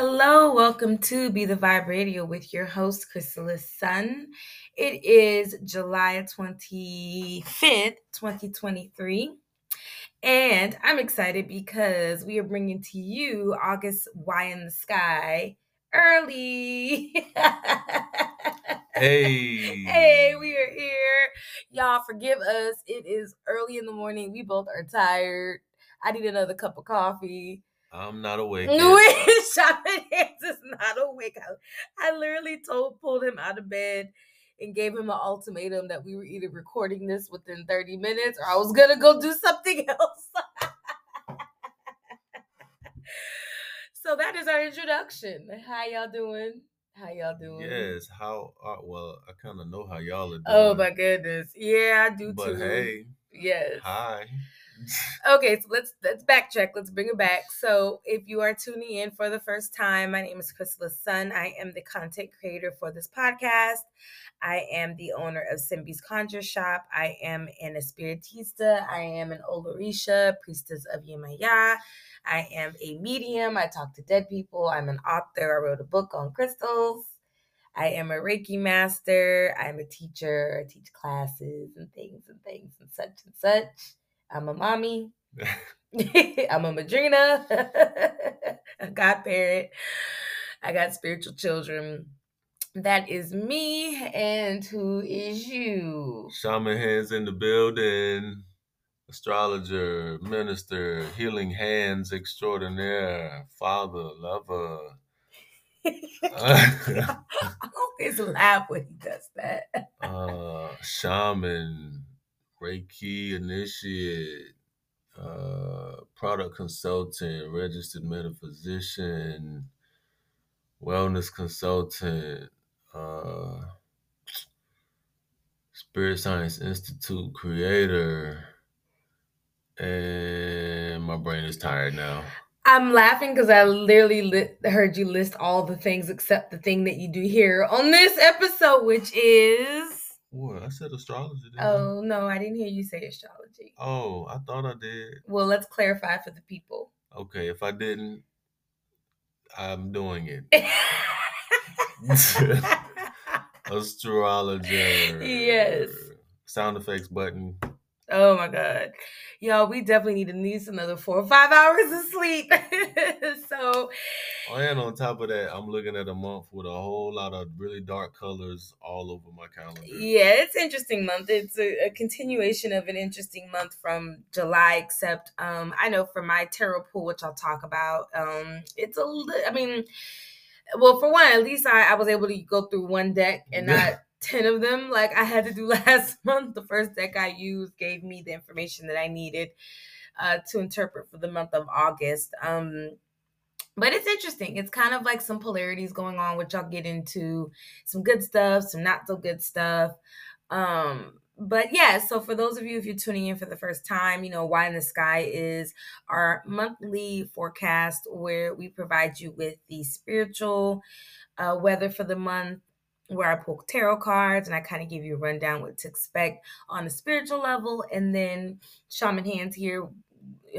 Hello, welcome to Be the Vibe Radio with your host, Chrysalis Sun. It is July 25th, 2023. And I'm excited because we are bringing to you August Why in the Sky early. Hey. hey, we are here. Y'all forgive us. It is early in the morning. We both are tired. I need another cup of coffee. I'm not awake. Yet. Shaman Hands is not awake. I, I literally told, pulled him out of bed and gave him an ultimatum that we were either recording this within 30 minutes or I was gonna go do something else. so that is our introduction. How y'all doing? How y'all doing? Yes. How? Uh, well, I kind of know how y'all are doing. Oh my goodness. Yeah, I do But too. hey, Yes. hi. Okay, so let's let's backtrack. Let's bring it back. So, if you are tuning in for the first time, my name is Chrysalis Sun. I am the content creator for this podcast. I am the owner of Simbi's Conjure Shop. I am an espiritista. I am an Olorisha, priestess of Yemaya. I am a medium. I talk to dead people. I'm an author. I wrote a book on crystals. I am a Reiki master. I'm a teacher. I teach classes and things and things and such and such. I'm a mommy. I'm a madrina, a godparent. I got spiritual children. That is me. And who is you? Shaman hands in the building. Astrologer, minister, healing hands extraordinaire, father, lover. I always laugh when he does that. uh, shaman, Reiki initiate, uh, product consultant, registered metaphysician, wellness consultant, uh, Spirit Science Institute creator, and my brain is tired now. I'm laughing because I literally li- heard you list all the things except the thing that you do here on this episode, which is. What? I said astrology. Didn't I? Oh, no, I didn't hear you say astrology. Oh, I thought I did. Well, let's clarify for the people. Okay, if I didn't, I'm doing it. Astrologer. Yes. Sound effects button. Oh my god. Y'all, we definitely need at least another four or five hours of sleep. so and on top of that, I'm looking at a month with a whole lot of really dark colors all over my calendar. yeah, it's interesting month. It's a, a continuation of an interesting month from July, except um I know for my tarot pool, which I'll talk about, um, it's a I mean, well, for one, at least I, I was able to go through one deck and not 10 of them like I had to do last month. The first deck I used gave me the information that I needed uh, to interpret for the month of August. Um, but it's interesting. It's kind of like some polarities going on, which I'll get into some good stuff, some not so good stuff. Um, but yeah, so for those of you, if you're tuning in for the first time, you know, Why in the Sky is our monthly forecast where we provide you with the spiritual uh, weather for the month, where I pull tarot cards and I kind of give you a rundown what to expect on a spiritual level. And then Shaman Hands here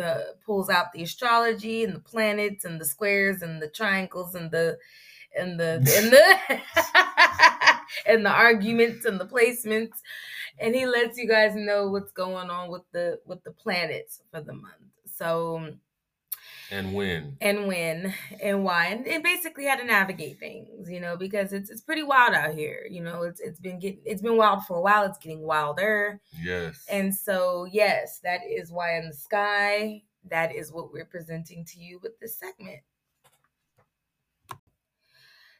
uh, pulls out the astrology and the planets and the squares and the triangles and the and the and the and the arguments and the placements and he lets you guys know what's going on with the with the planets for the month so And when? and when and why and, and basically how to navigate things you know because it's it's pretty wild out here you know it's it's been getting it's been wild for a while it's getting wilder Yes. and so yes that is why in the sky that is what we're presenting to you with this segment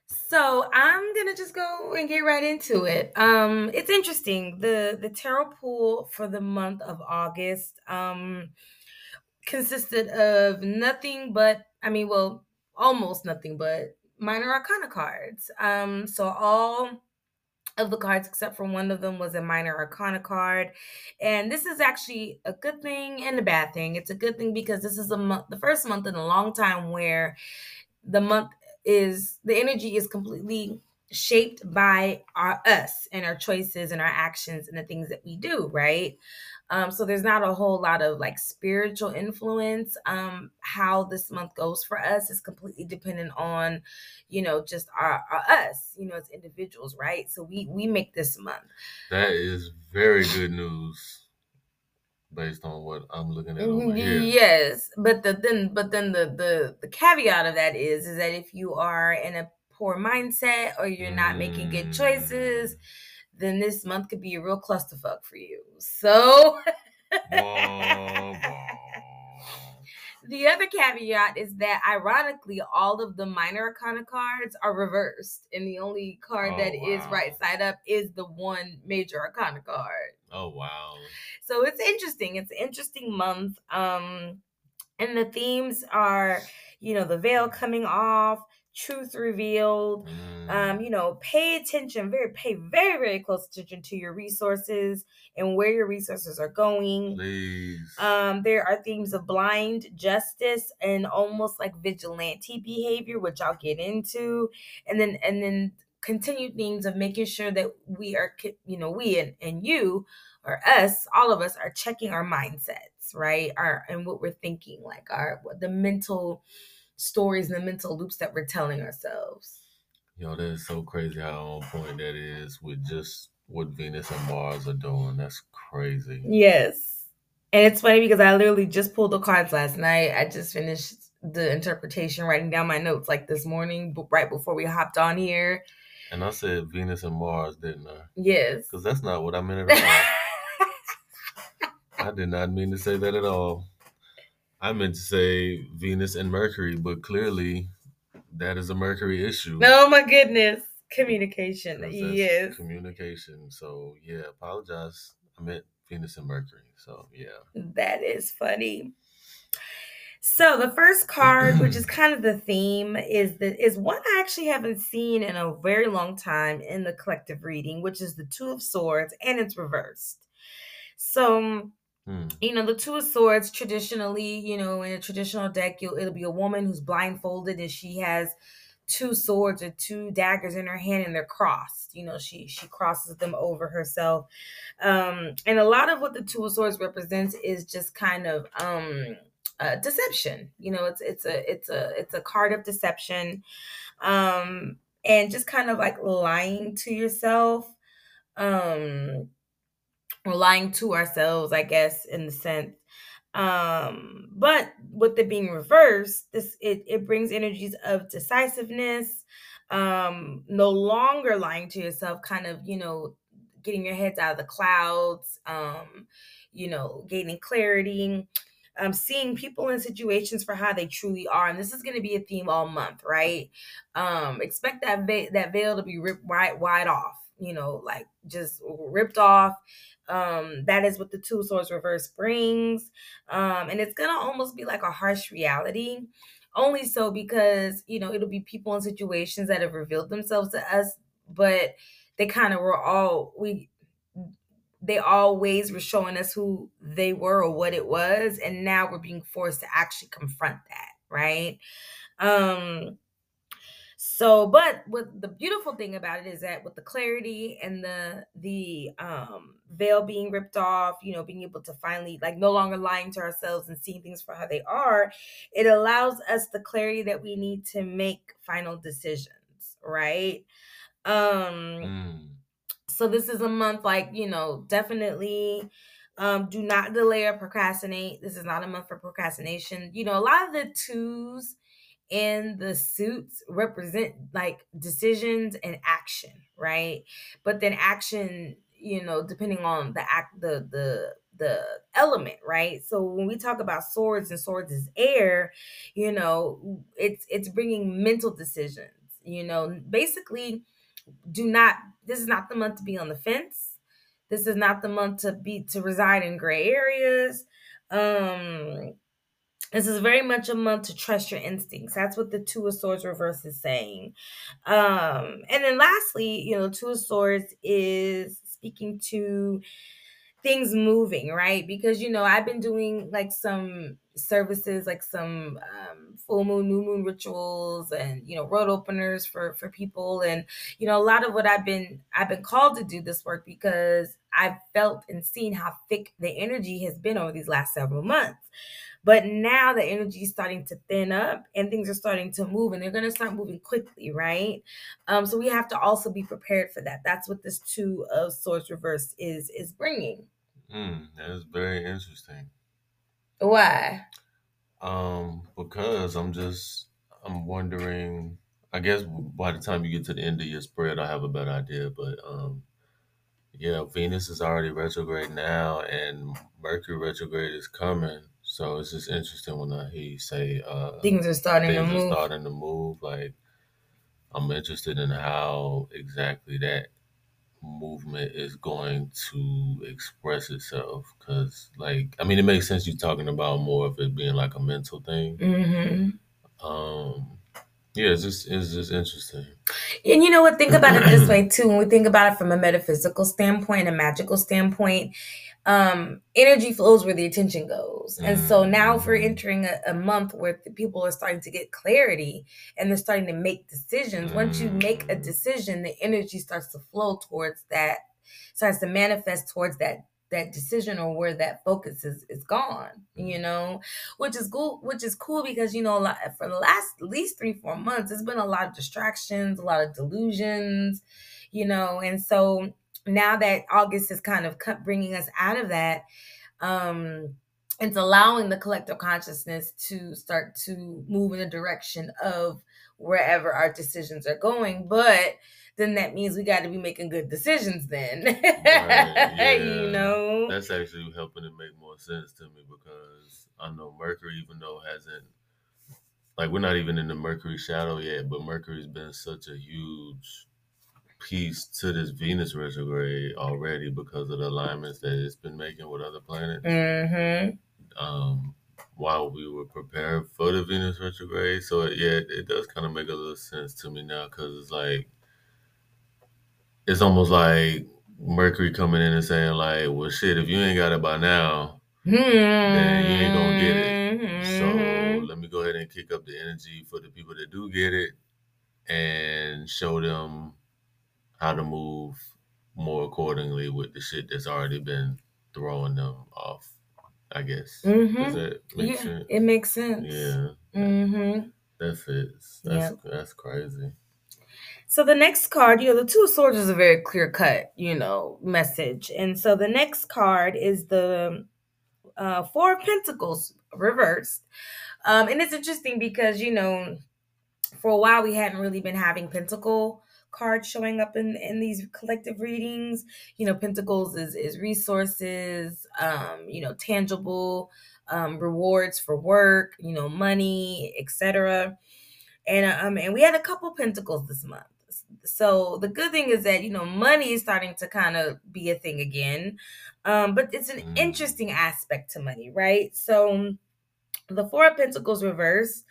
so i'm gonna just go and get right into it um it's interesting the the tarot pool for the month of august um consisted of nothing but I mean, well, almost nothing but minor arcana cards. Um, so all of the cards except for one of them was a minor arcana card. And this is actually a good thing and a bad thing. It's a good thing because this is a month the first month in a long time where the month is the energy is completely shaped by our us and our choices and our actions and the things that we do, right? Um, so there's not a whole lot of like spiritual influence. Um, how this month goes for us is completely dependent on, you know, just our, our us, you know, as individuals, right? So we we make this month. That is very good news based on what I'm looking at over here. Yes, but the then but then the the the caveat of that is is that if you are in a poor mindset or you're not making good choices, then this month could be a real clusterfuck for you. So the other caveat is that ironically all of the minor arcana cards are reversed and the only card Oh, that is wow. right side up is the one major arcana card. Oh wow. So it's interesting. It's an interesting month. Um, and the themes are, you know, the veil coming off, truth revealed. Mm. Um, you know, pay attention, very pay very, very close attention to your resources and where your resources are going. Please. Um, there are themes of blind justice and almost like vigilante behavior, which I'll get into, and then and then continued themes of making sure that we are, you know, we and, and you or us, all of us are checking our mindsets, right? Our and what we're thinking, like our what the mental stories and the mental loops that we're telling ourselves. Yo, that is so crazy how on point that is with just what Venus and Mars are doing. That's crazy. Yes. And it's funny because I literally just pulled the cards last night. I just finished the interpretation, writing down my notes like this morning, right before we hopped on here. And I said Venus and Mars, didn't I? Yes. Because that's not what I meant at all. I did not mean to say that at all. I meant to say Venus and Mercury, but clearly that is a Mercury issue. oh my goodness. Communication. Yes. Communication. So yeah, apologize. I meant Venus and Mercury. So yeah. That is funny. So the first card, which is kind of the theme, is the is one I actually haven't seen in a very long time in the collective reading, which is the Two of Swords, and it's reversed. So Hmm. you know the two of swords traditionally you know in a traditional deck you'll, it'll be a woman who's blindfolded and she has two swords or two daggers in her hand and they're crossed. You know she she crosses them over herself. Um and a lot of what the two of swords represents is just kind of um uh, deception. You know it's it's a it's a it's a card of deception. Um and just kind of like lying to yourself. Um or lying to ourselves, I guess, in the sense. Um, but with it being reversed, this it, it brings energies of decisiveness, um, no longer lying to yourself, kind of, you know, getting your heads out of the clouds, um, you know, gaining clarity, um, seeing people in situations for how they truly are. And this is going to be a theme all month, right? Um, expect that that veil to be ripped right wide off, you know, like just ripped off um that is what the two swords reverse brings. Um and it's gonna almost be like a harsh reality only so because you know it'll be people in situations that have revealed themselves to us but they kind of were all we they always were showing us who they were or what it was and now we're being forced to actually confront that right? Um so but what the beautiful thing about it is that with the clarity and the the um veil being ripped off you know being able to finally like no longer lying to ourselves and seeing things for how they are it allows us the clarity that we need to make final decisions right? Um Mm. so this is a month like you know definitely um do not delay or procrastinate. This is not a month for procrastination. You know a lot of the twos in the suits represent like decisions and action right? But then action you know depending on the act the the the element right? So when we talk about swords and swords is air you know it's it's bringing mental decisions you know? Basically do not this is not the month to be on the fence. This is not the month to be to reside in gray areas. Um this is very much a month to trust your instincts that's what the two of swords reverse is saying um and then lastly you know two of swords is speaking to things moving, right? Because you know, I've been doing like some services, like some um, full moon, new moon rituals, and you know, road openers for for people, and you know, a lot of what I've been I've been called to do this work because I've felt and seen how thick the energy has been over these last several months. But now the energy is starting to thin up and things are starting to move and they're going to start moving quickly, right? Um, so we have to also be prepared for that. That's what this two of swords reverse is is bringing. Mm, that is very interesting. Why? Um, because I'm just I'm wondering. I guess by the time you get to the end of your spread, I have a better idea. But um, yeah, Venus is already retrograde now, and Mercury retrograde is coming. So it's just interesting when I hear you say uh, Things are starting things to are move. starting to move. Like I'm interested in how exactly that movement is going to express itself. Because, like, I mean, it makes sense you're talking about more of it being like a mental thing. hmm Um, yeah, it's just it's just interesting. And you know what? Think about it this way too. When we think about it from a metaphysical standpoint, a magical standpoint, um, energy flows where the attention goes. And so now, if we're entering a, a month where the people are starting to get clarity and they're starting to make decisions, once you make a decision, the energy starts to flow towards that, starts to manifest towards that that decision or where that focus is is gone you Mhm. know which is cool which is cool because you know a lot, for the last at least three four months it's been a lot of distractions a lot of delusions you know and so now that august is kind of bringing us out of that um it's allowing the collective consciousness to start to move in the direction of wherever our decisions are going. But then that means we got to be making good decisions then. Right, yeah. you know? That's actually helping it make more sense to me because I know Mercury, even though hasn't like we're not even in the Mercury shadow yet, but Mercury's been such a huge piece to this Venus retrograde already because of the alignments that it's been making with other planets. mm-hmm Um, while we were preparing for the Venus retrograde, so yeah, it, it does kind of make a little sense to me now because it's like it's almost like Mercury coming in and saying like, "Well, shit, if you ain't got it by now, then you ain't gonna get it. So Mhm. let me go ahead and kick up the energy for the people that do get it and show them how to move more accordingly with the shit that's already been throwing them off. I guess. Does Mhm. that make Yeah, sense? it makes sense. Yeah, Mm-hmm. that fits. That's that's crazy. So the next card, you know, the two of swords is a very clear cut, you know, message. And so the next card is the uh, four of pentacles reversed. Um, and it's interesting because, you know, for a while we hadn't really been having pentacle cards showing up in in these collective readings. You know pentacles is is resources um you know tangible um rewards for work you know money etc and um and we had a couple pentacles this month. So the good thing is that you know money is starting to kind of be a thing again. Um but it's an Mm. interesting aspect to money right? So the four of pentacles reverse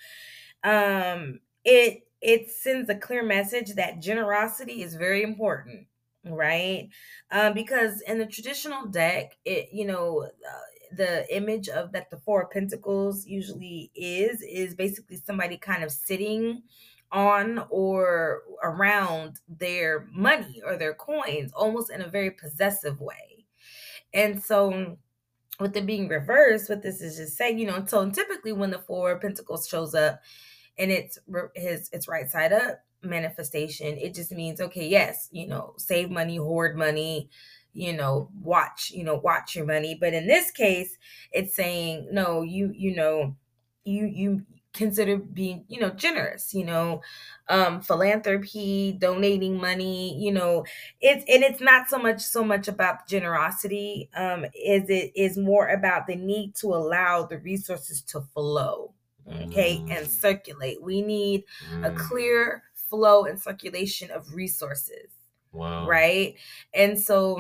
um it it sends a clear message that generosity is very important right? Um because in the traditional deck it you know uh, the image of that the four of pentacles usually is is basically somebody kind of sitting on or around their money or their coins almost in a very possessive way. And so with it being reversed, what this is just saying, you know, so typically when the four of pentacles shows up and it's his it's right side up manifestation, it just means okay, yes, you know, save money, hoard money, you know, watch, you know, watch your money. But in this case, it's saying no, you you know, you you consider being you know generous you know um philanthropy donating money you know it's and it's not so much so much about generosity um is it is more about the need to allow the resources to flow okay and Mm. circulate we need a Mm. clear flow and circulation of resources Wow. right and so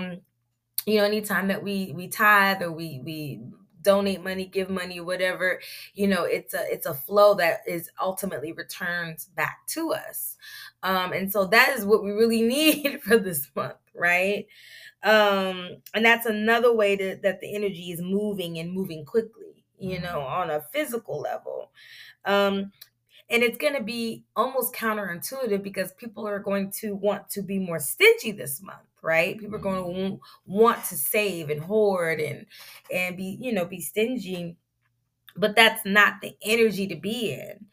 you know anytime that we we tithe or we we donate money, give money, whatever, you know, it's a it's a flow that is ultimately returns back to us. Um, and so that is what we really need for this month, right? Um, and that's another way to, that the energy is moving and moving quickly, you mm-hmm. know, on a physical level. Um, and it's going to be almost counterintuitive because people are going to want to be more stingy this month right people are going to mm-hmm. want to save and hoard and and be you know be stingy but that's not the energy to be in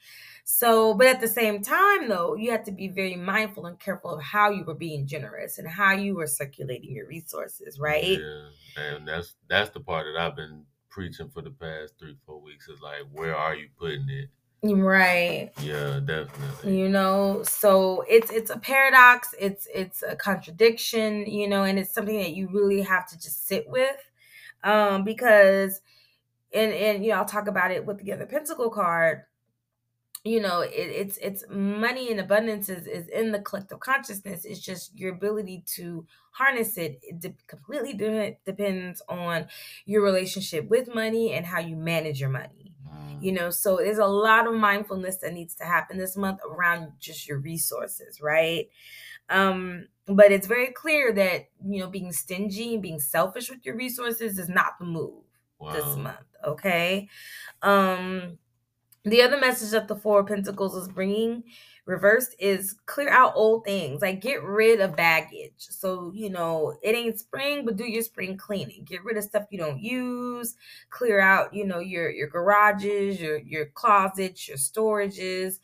so, but at the same time, though, you have to be very mindful and careful of how you were being generous and how you were circulating your resources, right? Yeah, and that's that's the part that I've been preaching for the past three, four weeks is like, where are you putting it? Right. Yeah, definitely. You know, so it's it's a paradox, it's it's a contradiction, you know, and it's something that you really have to just sit with. Um, because and and you know, I'll talk about it with the other pentacle card you know it, it's it's money in abundance is, is in the collective consciousness. It's just your ability to harness it. It de- completely de- depends on your relationship with money and how you manage your money. You mm. know so there's a lot of mindfulness that needs to happen this month around just your resources right? Um but it's very clear that you know being stingy and being selfish with your resources is not the move wow. this month okay? Um the other message that the Four of Pentacles is bringing reversed is clear out old things, like get rid of baggage. So, you know, it ain't spring, but do your spring cleaning. Get rid of stuff you don't use, clear out, you know, your your garages, your your closets, your storages.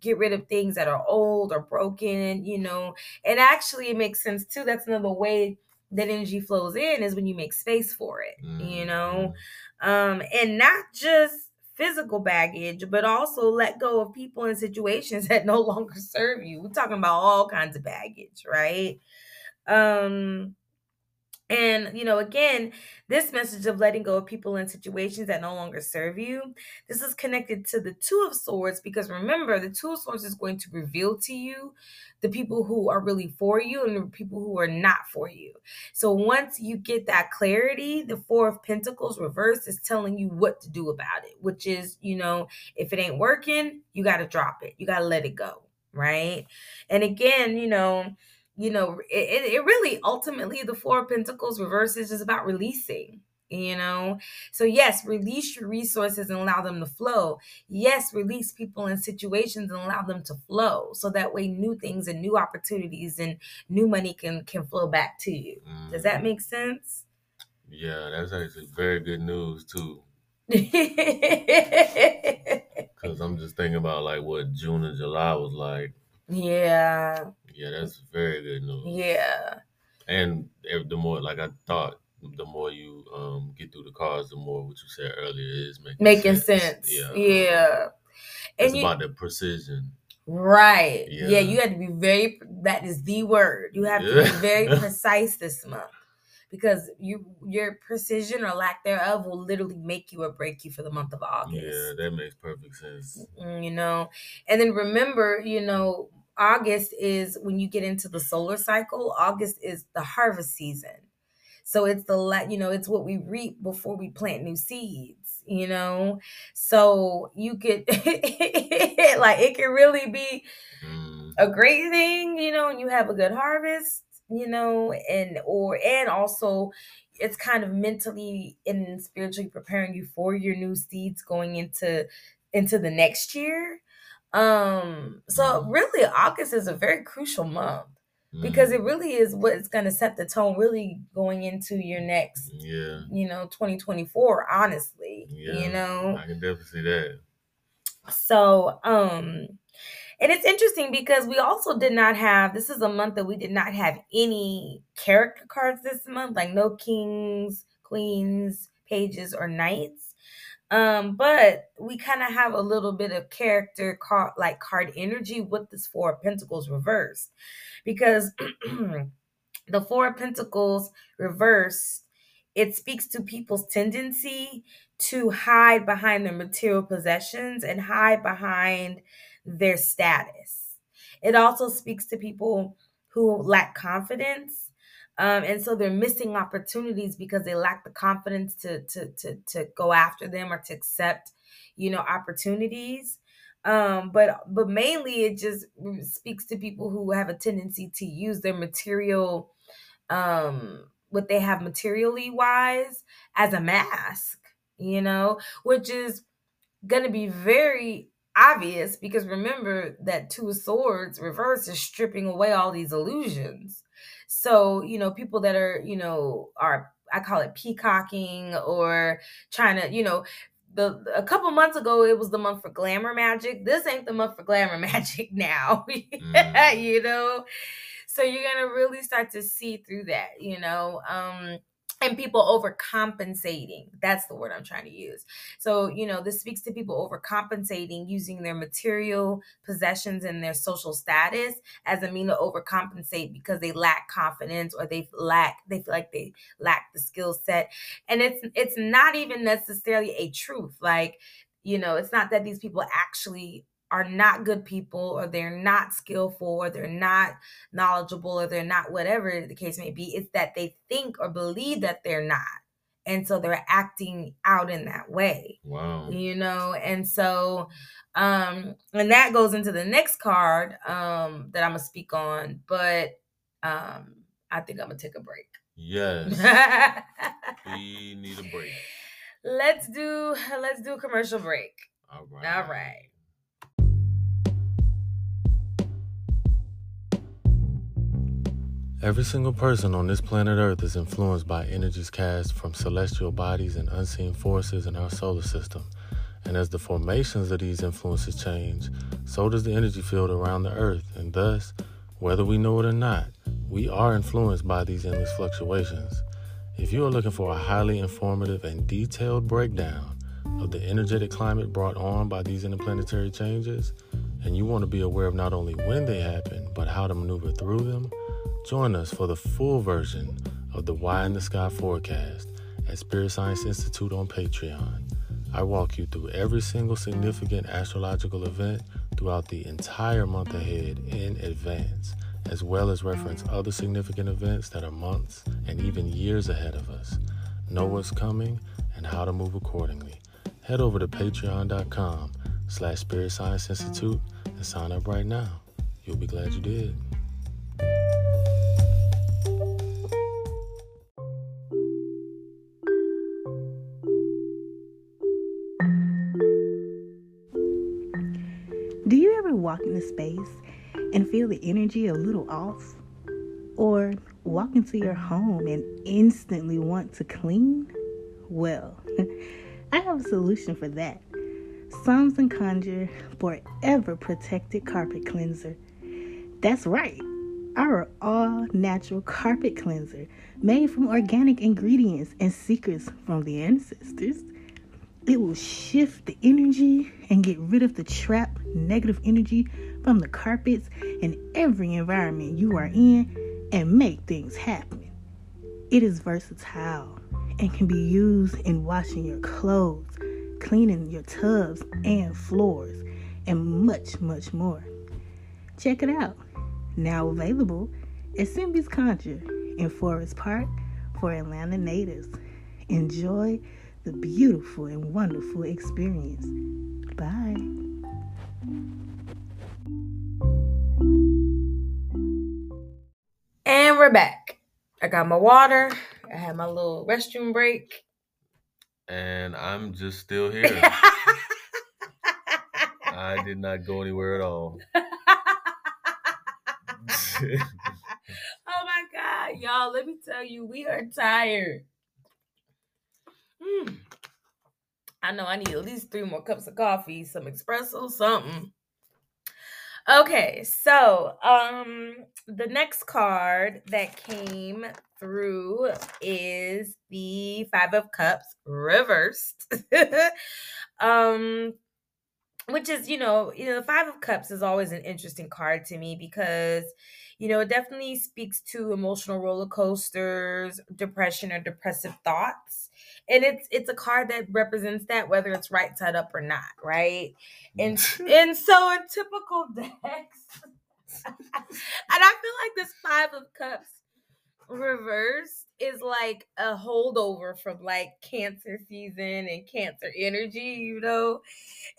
Get rid of things that are old or broken, you know. And actually it makes sense too. That's another way that energy flows in is when you make space for it, mm-hmm. you know. Mm-hmm. Um and not just physical baggage, but also let go of people and situations that no longer serve you. We're talking about all kinds of baggage, right? Um and, you know, again, this message of letting go of people and situations that no longer serve you, this is connected to the Two of Swords because remember, the Two of Swords is going to reveal to you the people who are really for you and the people who are not for you. So once you get that clarity, the Four of Pentacles reverse is telling you what to do about it, which is, you know, if it ain't working, you got to drop it, you got to let it go, right? And again, you know, you know, it, it really ultimately the Four of Pentacles reverses is about releasing, you know. So, yes, release your resources and allow them to flow. Yes, release people and situations and allow them to flow. So that way new things and new opportunities and new money can can flow back to you. Mm. Does that mm-hmm. make sense? Yeah, that's actually very good news too. Cause I'm just thinking about like what June and July was like. Yeah. Yeah, that's very good news. Yeah. And the more, like I thought, the more you um get through the cards, the more what you said earlier is making making sense. sense. Yeah. Yeah. And it's you, about the precision. Right. Yeah. yeah. You have to be very. That is the word. You have yeah. to be very precise this month because you your precision or lack thereof will literally make you or break you for the month of August. Yeah, that makes perfect sense. You know, and then remember, you know, August is when you get into the solar cycle. August is the harvest season. So it's the let you know, it's what we reap before we plant new seeds, you know. So you could like it can really be mm. a great thing, you know, and you have a good harvest, you know, and or and also it's kind of mentally and spiritually preparing you for your new seeds going into into the next year um, so mm-hmm. really August is a very crucial month because it mm-hmm. really is what's going to set the tone really going into your next yeah you know 2024 honestly yeah, you know i can definitely see that so um and it's interesting because we also did not have this is a month that we did not have any character cards this month like no kings queens pages or knights. Um, but we kind of have a little bit of character card like card energy with this four of pentacles reversed. Because the four of pentacles reversed it speaks to people's tendency to hide behind their material possessions and hide behind their status it also speaks to people who lack confidence Um, and so they're missing opportunities because they lack the confidence to to to to go after them or to accept, you know, opportunities. Um, but but mainly it just speaks to people who have a tendency to use their material, um, what they have materially wise as a mask, you know, which is gonna be very obvious because remember that two of swords reverse is stripping away all these illusions. So you know people that are you know are i call it peacocking or trying to you know the a couple months ago it was the month for glamour magic. This ain't the month for glamour magic now mm. you know? So you're gonna really start to see through that you know? Um and people overcompensating. That's the word I'm trying to use. So, you know, this speaks to people overcompensating using their material possessions and their social status as a mean to overcompensate because they lack confidence or they lack they feel like they lack the skill set. And it's it's not even necessarily a truth. Like, you know, it's not that these people actually are not good people or they're not skillful or they're not knowledgeable or they're not whatever the case may be. It's that they think or believe that they're not. And so they're acting out in that way. Wow. You know, and so um and that goes into the next card um that I'm gonna speak on, but um I think I'm gonna take a break. Yes. we need a break. Let's do let's do a commercial break. All right. All right. Every single person on this planet Earth is influenced by energies cast from celestial bodies and unseen forces in our solar system. And as the formations of these influences change, so does the energy field around the Earth. And thus, whether we know it or not, we are influenced by these endless fluctuations. If you are looking for a highly informative and detailed breakdown of the energetic climate brought on by these interplanetary changes, and you want to be aware of not only when they happen, but how to maneuver through them, Join us for the full version of the Why in the Sky forecast at Spirit Science Institute on Patreon. I walk you through every single significant astrological event throughout the entire month ahead in advance, as well as reference other significant events that are months and even years ahead of us. Know what's coming and how to move accordingly. Head over to patreon.com slash Spirit Science Institute and sign up right now. You'll be glad you did. Walk into space and feel the energy a little off? Or walk into your home and instantly want to clean? Well, I have a solution for that. Psalms and Conjure Forever Protected Carpet Cleanser. That's right, our all natural carpet cleanser made from organic ingredients and secrets from the ancestors. It will shift the energy and get rid of the trap negative energy from the carpets and every environment you are in and make things happen. It is versatile and can be used in washing your clothes, cleaning your tubs and floors, and much, much more. Check it out. Now available at Simbi's Conjure in Forest Park for Atlanta natives. Enjoy the beautiful and wonderful experience. Bye. And we're back. I got my water. I had my little restroom break. And I'm just still here. I did not go anywhere at all. oh my God, y'all, let me tell you, we are tired. Mm. I know I need at least three more cups of coffee, some espresso, something. Okay, so um the next card that came through is the 5 of cups reversed. um which is, you know, you know, the 5 of cups is always an interesting card to me because you know, it definitely speaks to emotional roller coasters, depression or depressive thoughts and it's it's a card that represents that whether it's right side up or not right and and so in typical decks and i feel like this five of cups reversed is like a holdover from like cancer season and cancer energy, you know.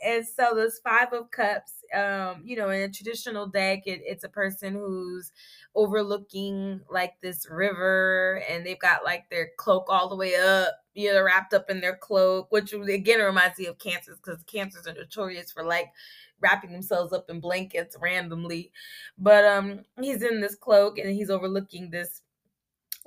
And so this five of cups, um, you know, in a traditional deck, it, it's a person who's overlooking like this river and they've got like their cloak all the way up, you know, wrapped up in their cloak, which again reminds me of cancers because cancers are notorious for like wrapping themselves up in blankets randomly. But um he's in this cloak and he's overlooking this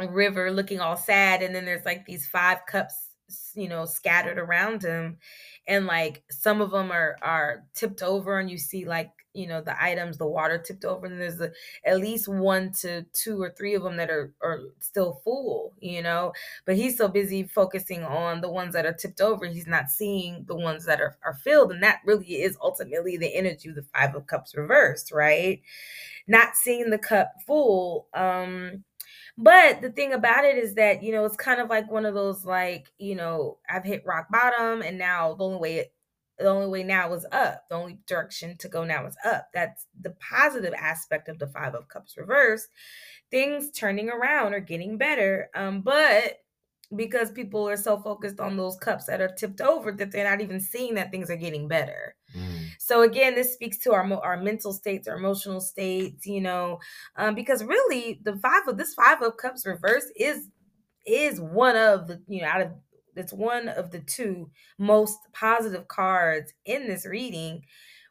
river looking all sad and then there's like these five cups you know scattered around him and like some of them are are tipped over and you see like you know the items the water tipped over and there's a, at least one to two or three of them that are are still full you know? But he's so busy focusing on the ones that are tipped over he's not seeing the ones that are, are filled and that really is ultimately the energy of the five of cups reversed right? Not seeing the cup full um but the thing about it is that, you know, it's kind of like one of those like, you know, I've hit rock bottom and now the only way the only way now is up. The only direction to go now is up. That's the positive aspect of the 5 of cups reverse. Things turning around or getting better. Um but because people are so focused on those cups that are tipped over that they're not even seeing that things are getting better. Mm. So again, this speaks to our our mental states, our emotional states, you know, um, because really the five of this five of cups reverse is is one of the you know out of it's one of the two most positive cards in this reading,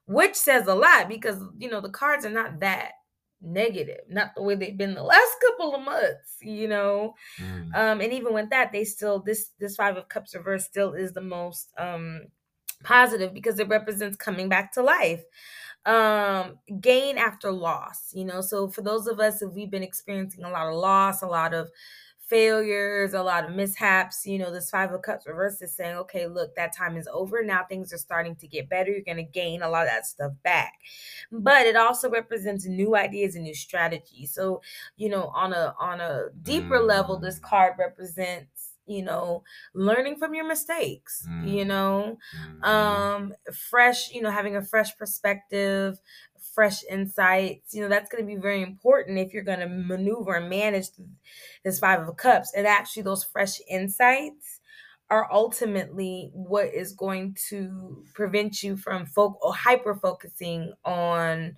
which says a lot because you know the cards are not that negative, not the way they've been the last couple of months, you know. Mm. Um, and even with that, they still this this five of cups reverse still is the most um positive because it represents coming back to life. Um, gain after loss, you know. So for those of us if we've been experiencing a lot of loss, a lot of failures, a lot of mishaps. You know, this Five of Cups reverse is saying, okay, look, that time is over. Now things are starting to get better. You're going to gain a lot of that stuff back. But it also represents new ideas and new strategies. So, you know, on a on a deeper mm. level, this card represents you know learning from your mistakes mm. you know mm. um fresh you know having a fresh perspective fresh insights. You know, that's going to be very important if you're going to maneuver and manage this Five of Cups. And actually, those fresh insights are ultimately what is going to prevent you from folk or hyper focusing on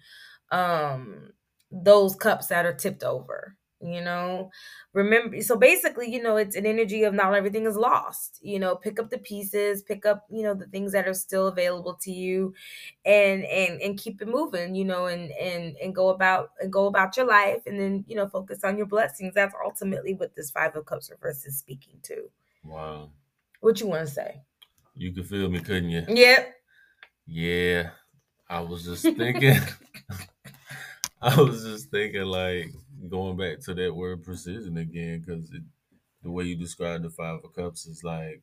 um those cups that are tipped over you know? Remember so basically you know it's an energy of not everything is lost you know? Pick up the pieces pick up you know the things that are still available to you and and and keep it moving you know and and and go about and go about your life and then you know focus on your blessings. That's ultimately what this five of cups reverse is speaking to. Wow. What you want to say? You could feel me couldn't you yep. Yeah. I was just thinking i was just thinking like going back to that word precision again, because the way you describe the Five of Cups is like,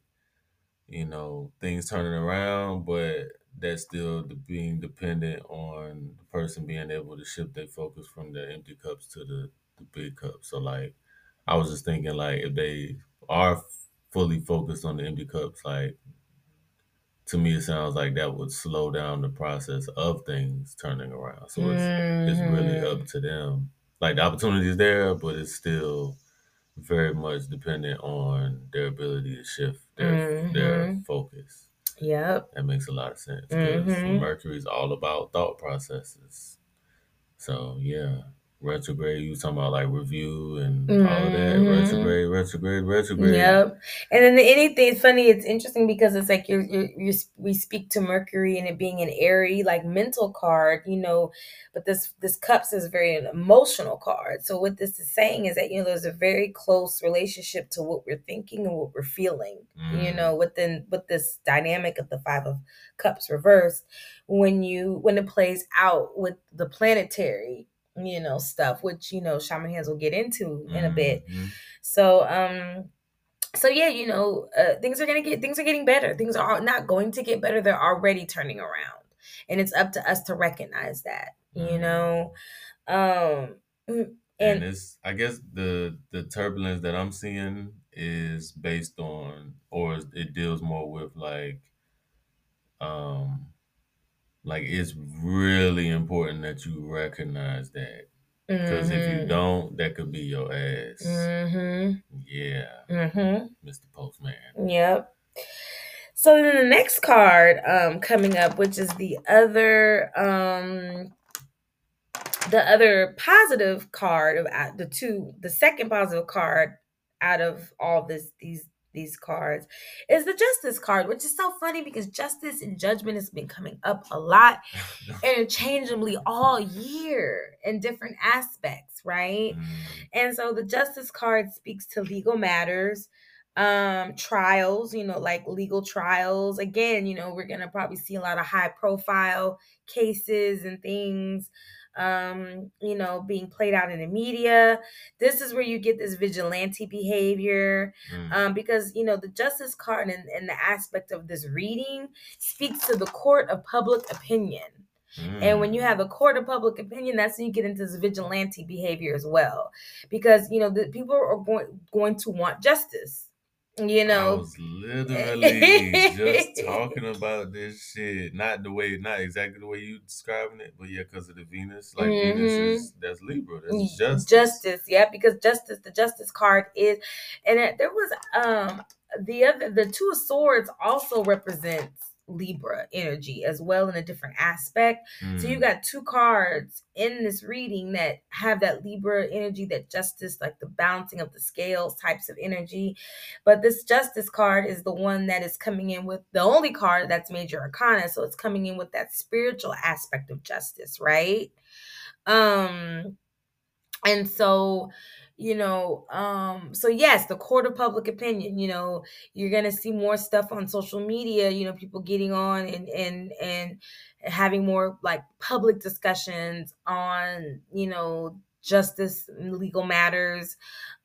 you know, things turning around, but that's still the, being dependent on the person being able to shift their focus from the empty cups to the, the big cups. So, like, I was just thinking, like, if they are fully focused on the empty cups, like, to me, it sounds like that would slow down the process of things turning around. So it's it's really up mm-hmm. to them like the opportunity is there, but it's still very much dependent on their ability to shift their mm-hmm. their focus. Yep, that makes a lot of sense because mm-hmm. Mercury is all about thought processes. So yeah, retrograde. You talking about like review and mm-hmm. all of that. Mm-hmm. Retrograde, retrograde, retrograde. Yep. And then the anything. It's funny. It's interesting because it's like you're, you're, you're we speak to Mercury and it being an airy like mental card, you know. But this this cups is very an emotional card. So what this is saying is that you know there's a very close relationship to what we're thinking and what we're feeling. Mm. You know, within with this dynamic of the five of cups reversed, when you when it plays out with the planetary you know, stuff, which, you know, shaman hands will get into in a bit. Mm-hmm. So, um, so yeah, you know, uh, things are gonna get things are getting better. Things are not going to get better. They're already turning around, and it's up to us to recognize that. Mm-hmm. You know, um, mm, and, and it's I guess the the turbulence that I'm seeing is based on, or it deals more with like, um, like it's really important that you recognize that Because if you Mhm. don't, that could be your ass. Mhm. Yeah, Mhm. Mr. Postman. Yep. So then the next card um coming up, which is the other um the other positive card of the two, the second positive card out of all this these these cards is the justice card, which is so funny because justice and judgment has been coming up a lot interchangeably all year in different aspects, right? Mm, And so the justice card speaks to legal matters, um, trials, you know, like legal trials. Again, you know, we're gonna probably see a lot of high profile cases and things um, you know, being played out in the media. This is where you get this vigilante behavior. mm, Um, because you know, the justice card and, and the aspect of this reading speaks to the court of public opinion. And when you mm. have a court of public opinion, that's when you get into this vigilante behavior as well, because you know the people are going going to want justice. You know, I was literally just talking about this shit. Not the way, not exactly the way you describing it, but yeah, because of the Venus. Like Venus Mhm. is that's Libra. That's justice. justice yeah because justice the justice card is and there was um the other the two of swords also represents libra energy as well in a different aspect. So you Mm, got two cards in this reading that have that libra energy that justice like the balancing of the scales types of energy. But this justice card is the one that is coming in with the only card that's major arcana. So it's coming in with that spiritual aspect of justice right? Um and so you know um so yes the court of public opinion you know you're gonna see more stuff on social media you know people getting on and and and having more like public discussions on you know justice and legal matters.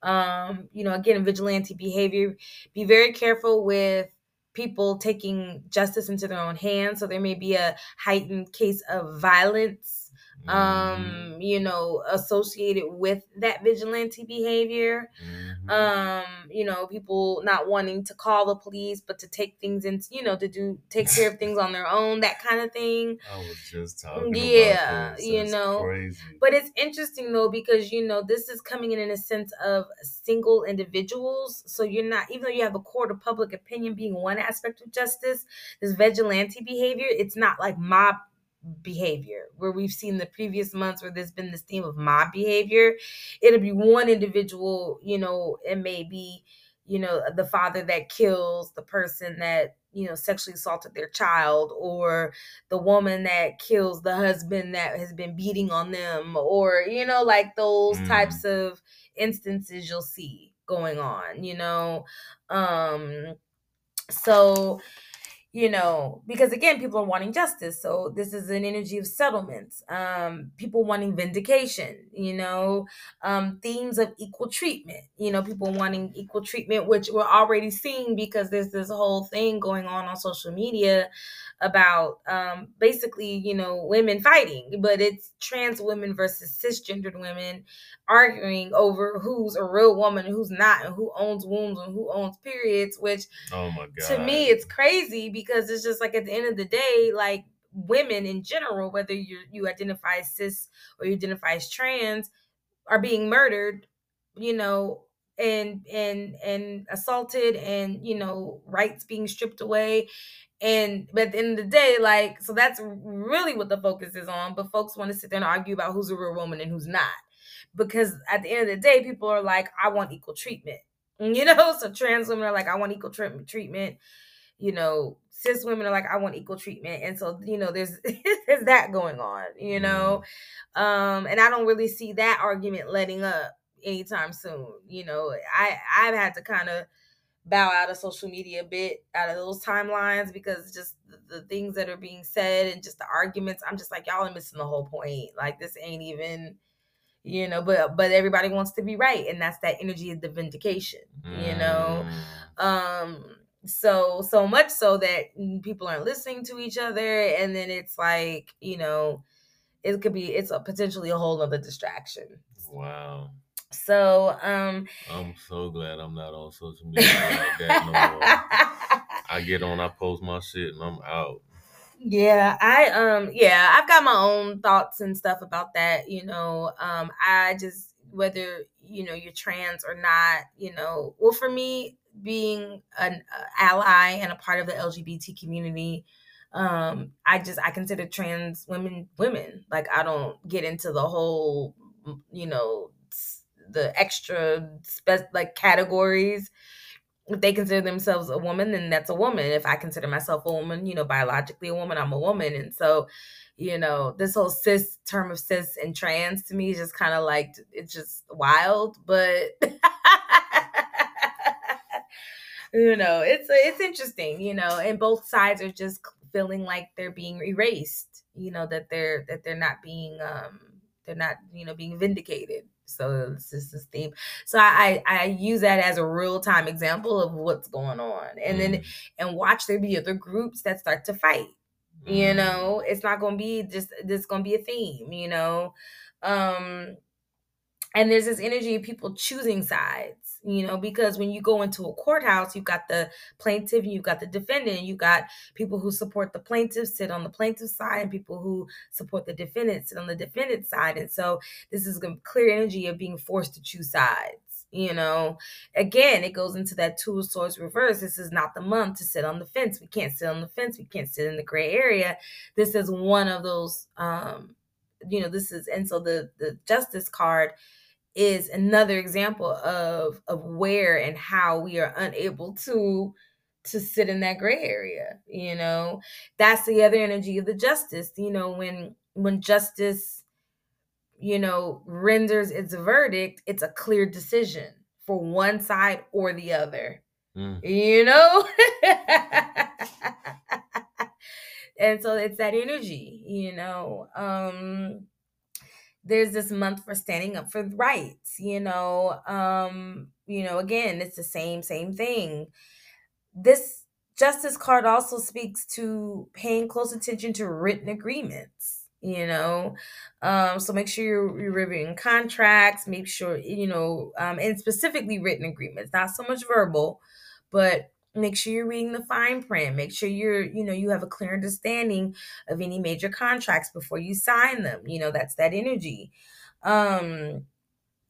Um you know again vigilante behavior be very careful with people taking justice into their own hands. So there may be a heightened case of violence um you know associated with that vigilante behavior. Mhm. um you know people not wanting to call the police but to take things in you know to do take care of things on their own that kind of thing. I was just talking yeah you know. crazy. but it's interesting though because you know this is coming in in a sense of single individuals. So you're not even though you have a court of public opinion being one aspect of justice this vigilante behavior it's not like mob behavior where we've seen the previous months where there's been this theme of mob behavior it'll be one individual you know it may be you know the father that kills the person that you know sexually assaulted their child or the woman that kills the husband that has been beating on them or you know like those Mm. types of instances you'll see going on you know um so you know because again people are wanting justice so this is an energy of settlements um people wanting vindication you know um themes of equal treatment you know people wanting equal treatment which we're already seeing because there's this whole thing going on on social media about um basically you know women fighting but it's trans women versus cisgendered women arguing over who's a real woman and who's not and who owns wombs and who owns periods which Oh my god. to me it's crazy because it's just like at the end of the day like women in general whether you you identify as cis or you identify as trans are being murdered you know and and and assaulted and you know rights being stripped away and but at the end of the day like so that's really what the focus is on but folks want to sit there and argue about who's a real woman and who's not. Because at the end of the day people are like i want equal treatment. You know so trans women are like i want equal treatment treatment. You know cis women are like i want equal treatment. And so you know there's there's that going on you know? Um and i don't really see that argument letting up anytime soon you know? I i've had to kind of bow out of social media a bit out of those timelines because just the, the things that are being said and just the arguments i'm just like y'all are missing the whole point like this ain't even you know but but everybody wants to be right and that's that energy of the vindication you know Mm. um so so much so that people aren't listening to each other and then it's like you know it could be it's a potentially a whole other distraction Wow. So um I'm so glad I'm not on social media like that no more. I get on, I post my shit, and I'm out. Yeah, I um yeah, I've got my own thoughts and stuff about that, you know. Um I just whether, you know, you're trans or not, you know, well for me being an ally and a part of the LGBT community, um I just I consider trans women women. Like I don't get into the whole you know the extra spe- like categories if they consider themselves a woman, then that's a woman. If I consider myself a woman, you know, biologically a woman, I'm a woman. And so, you know, this whole cis term of cis and trans to me is just kind of like it's just wild, but you know, it's it's interesting, you know, and both sides are just feeling like they're being erased, you know, that they're that they're not being um they're not, you know, being vindicated. So it's just this theme. So I, I, I use that as a real time example of what's going on, and mm. then and watch there be other groups that start to fight. Mm. You know, it's not going to be just this going to be a theme. You know, um, and there's this energy of people choosing sides you know, because when you go into a courthouse, you've got the plaintiff and you've got the defendant. You got people who support the plaintiff sit on the plaintiff's side, and people who support the defendant sit on the defendant's side. And so this is clear energy of being forced to choose sides. You know, again, it goes into that two swords reverse. This is not the month to sit on the fence. We can't sit on the fence. We can't sit in the gray area. This is one of those um, you know, this is and so the the justice card is another example of of where and how we are unable to to sit in that gray area you know that's the other energy of the justice you know when when justice you know renders its verdict it's a clear decision for one side or the other mm. you know and so it's that energy you know um there's this month for standing up for rights you know um you know again it's the same same thing. This justice card also speaks to paying close attention to written agreements you know? Um so make sure you're, you're reviewing contracts make sure you know um and specifically written agreements not so much verbal but make sure you're reading the fine print. Make sure you're you know you have a clear understanding of any major contracts before you sign them. You know that's that energy. Um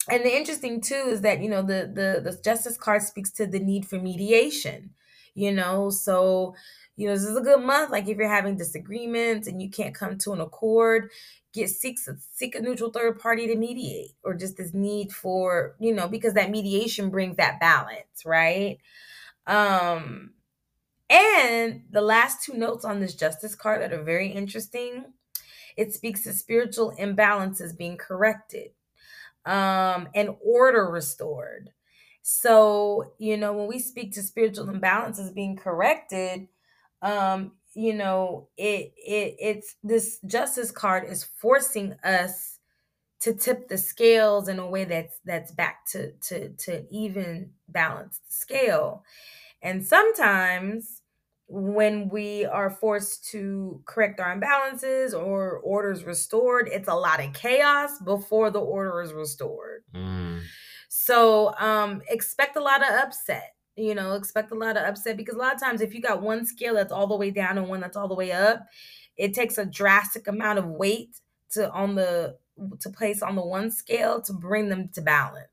and the interesting too is that you know the the the justice card speaks to the need for mediation you know? So you know this is a good month. Like if you're having disagreements and you can't come to an accord get seek seek a neutral third party to mediate or just this need for you know because that mediation brings that balance right um, and the last two notes on this justice card that are very interesting. It speaks to spiritual imbalances being corrected um, and order restored. So, you know, when we speak to spiritual imbalances being corrected, um, you know, it it it's this justice card is forcing us to tip the scales in a way that's that's back to to to even balance the scale and sometimes when we are forced to correct our imbalances or orders restored it's a lot of chaos before the order is restored mm. so um expect a lot of upset you know expect a lot of upset because a lot of times if you got one scale that's all the way down and one that's all the way up it takes a drastic amount of weight to on the to place on the one scale to bring them to balance.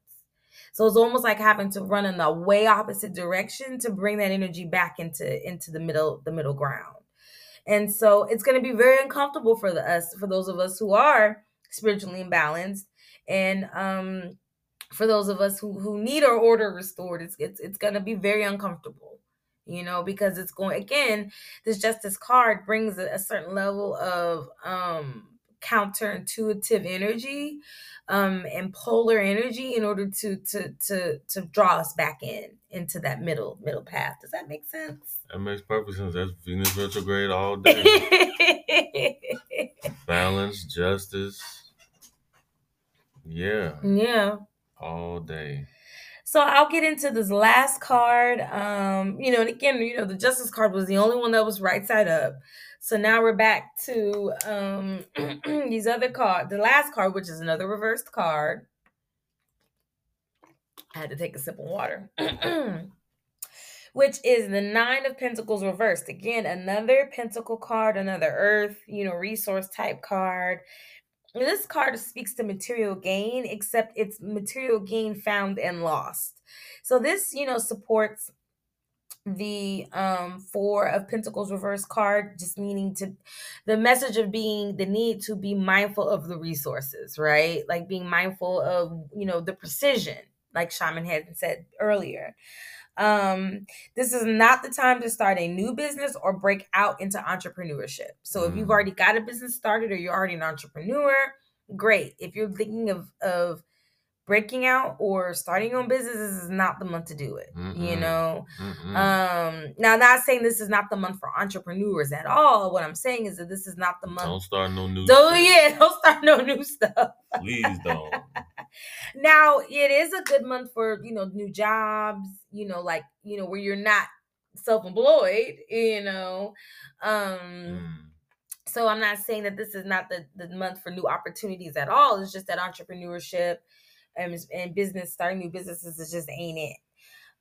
So it's almost like having to run in the way opposite direction to bring that energy back into into the middle the middle ground. And so it's going to be very uncomfortable for the, us for those of us who are spiritually imbalanced and um for those of us who who need our order restored it's it's, it's going to be very uncomfortable you know because it's going again this justice card brings a, a certain level of um counterintuitive energy um, and polar energy in order to to to to draw us back in into that middle middle path. Does that make sense? That makes perfect sense. That's Venus retrograde all day. Balance, justice. Yeah. Yeah. All day. So I'll get into this last card. Um, you know, and again, you know, the justice card was the only one that was right side up. So now we're back to um these other cards. The last card, which is another reversed card. I had to take a sip of water. which is the nine of pentacles reversed again another pentacle card another earth you know resource type card this card speaks to material gain except it's material gain found and lost so this you know supports the um four of pentacles reverse card just meaning to the message of being the need to be mindful of the resources right? Like being mindful of you know the precision like shaman had said earlier. Um this is not the time to start a new business or break out into entrepreneurship. So if you've Mm. already got a business started or you're already an entrepreneur great. If you're thinking of of breaking out or starting your own business this is not the month to do it you Mm-mm. know Mm-mm. um now not saying this is not the month for entrepreneurs at all what i'm saying is that this is not the month don't start no new. so shit. yeah don't start no new stuff Please don't. now it is a good month for you know new jobs you know like you know where you're not self-employed you know um Mm. so i'm not saying that this is not the, the month for new opportunities at all it's just that entrepreneurship and, and business starting new businesses is just ain't it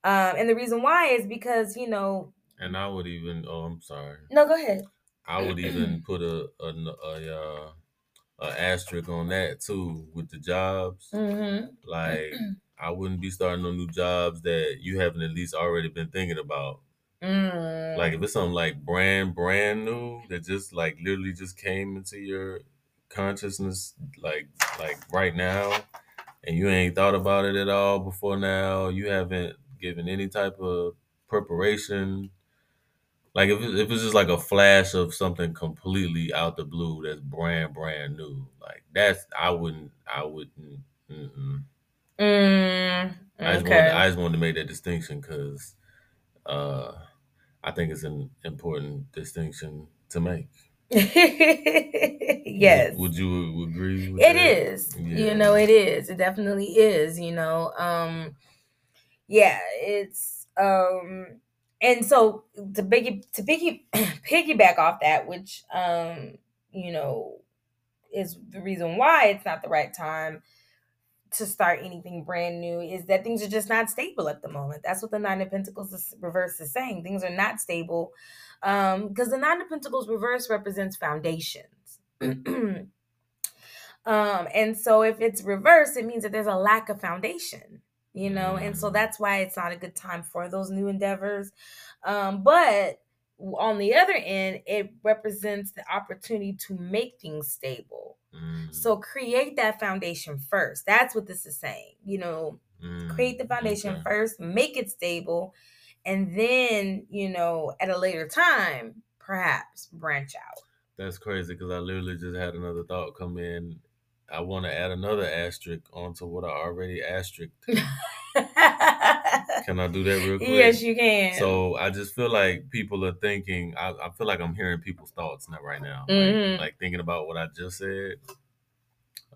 um and the reason why is because you know And I would even. Oh, I'm sorry. no go ahead I would even put a a, a, uh, a asterisk on that too with the jobs. mm-hmm. Like I wouldn't be starting on new jobs that you haven't at least already been thinking about. mm. Like if it's something like brand brand new that just like literally just came into your consciousness like like right now and you ain't thought about it at all before now, you haven't given any type of preparation. Like if, it- if it's just like a flash of something completely out the blue that's brand brand new, like that's I wouldn't I wouldn't. Mm-mm. Mm, I just okay. wanted, I just wanted to make that distinction because uh, I think it's an important distinction to make. yes. Would, would you agree? With It that? is. Yeah. You know, it is. It definitely is, you know. Um yeah, it's um and so to biggie to piggy piggyback off that, which um, you know, is the reason why it's not the right time to start anything brand new is that things are just not stable at the moment. That's what the Nine of Pentacles is, reverse is saying. Things are not stable um because the Nine of Pentacles reverse represents foundations. um and so if it's reverse it means that there's a lack of foundation you know and so Mm. that's why it's not a good time for those new endeavors um but on the other end it represents the opportunity to make things stable Mm, so create that foundation first that's what this is saying you know mm, create the foundation okay. first make it stable and then you know at a later time perhaps branch out That's crazy because I literally just had another thought come in. I want to add another asterisk onto what I already asterisked. Can I do that real quick? yes you can So I just feel like people are thinking. I, I feel like I'm hearing people's thoughts now right now, Mhm. like, like thinking about what I just said,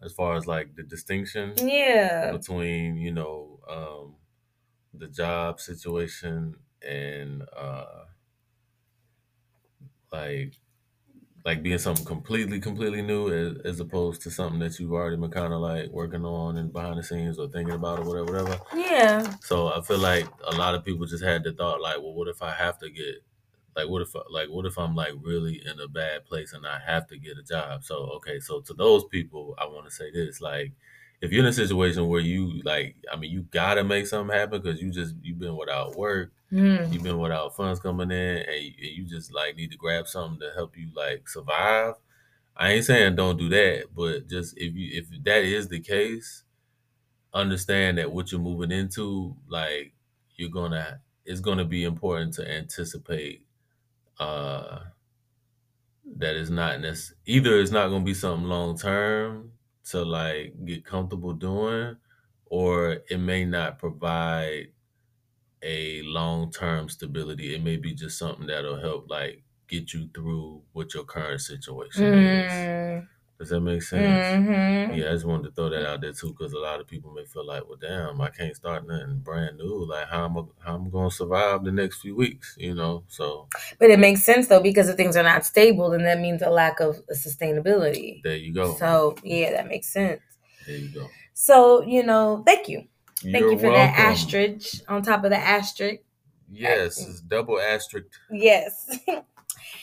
as far as like the distinction yeah between you know um, the job situation and uh, like like being something completely completely new as, as opposed to something that you've already been kind of like working on and behind the scenes or thinking about or whatever whatever yeah so I feel like a lot of people just had the thought like, well, what if I have to get like what if like what if I'm like really in a bad place and I have to get a job? So okay, so to those people, I want to say this like if you're in a situation where you like I mean you gotta make something happen because you just you've been without work, Mm. you've been without funds coming in, and you, and you just like need to grab something to help you like survive. I ain't saying don't do that, but just if you if that is the case, understand that what you're moving into, like you're gonna, it's gonna be important to anticipate uh that it's not necess- either it's not gonna be something long term to like get comfortable doing, or it may not provide a long term stability. It may be just something that'll help like get you through what your current situation is. Mm. Does that make sense? Mhm. Yeah, I just wanted to throw that out there too, because a lot of people may feel like, well, damn, I can't start nothing brand new. Like, how am I, how I'm gonna survive the next few weeks? You know, so But it makes sense though because if things are not stable, then that means a lack of sustainability. there you go. So yeah, that makes sense. there you go. So you know, thank you, thank You're you for welcome. that asterisk on top of the asterisk. Yes, it's double asterisk. Yes.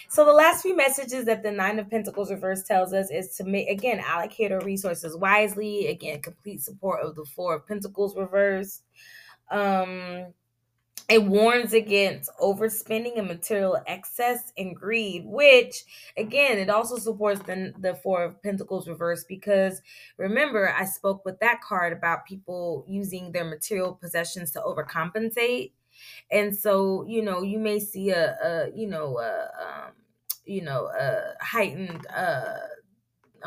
so the last few messages that the Nine of Pentacles reverse tells us is to make again allocate our resources wisely. Again, complete support of the Four of Pentacles reverse. Um, it warns against overspending and material excess and greed, which again, it also supports the, the Four of Pentacles reverse because remember, I spoke with that card about people using their material possessions to overcompensate. And so, you know, you may see a, a you know, a, um, you know, a heightened uh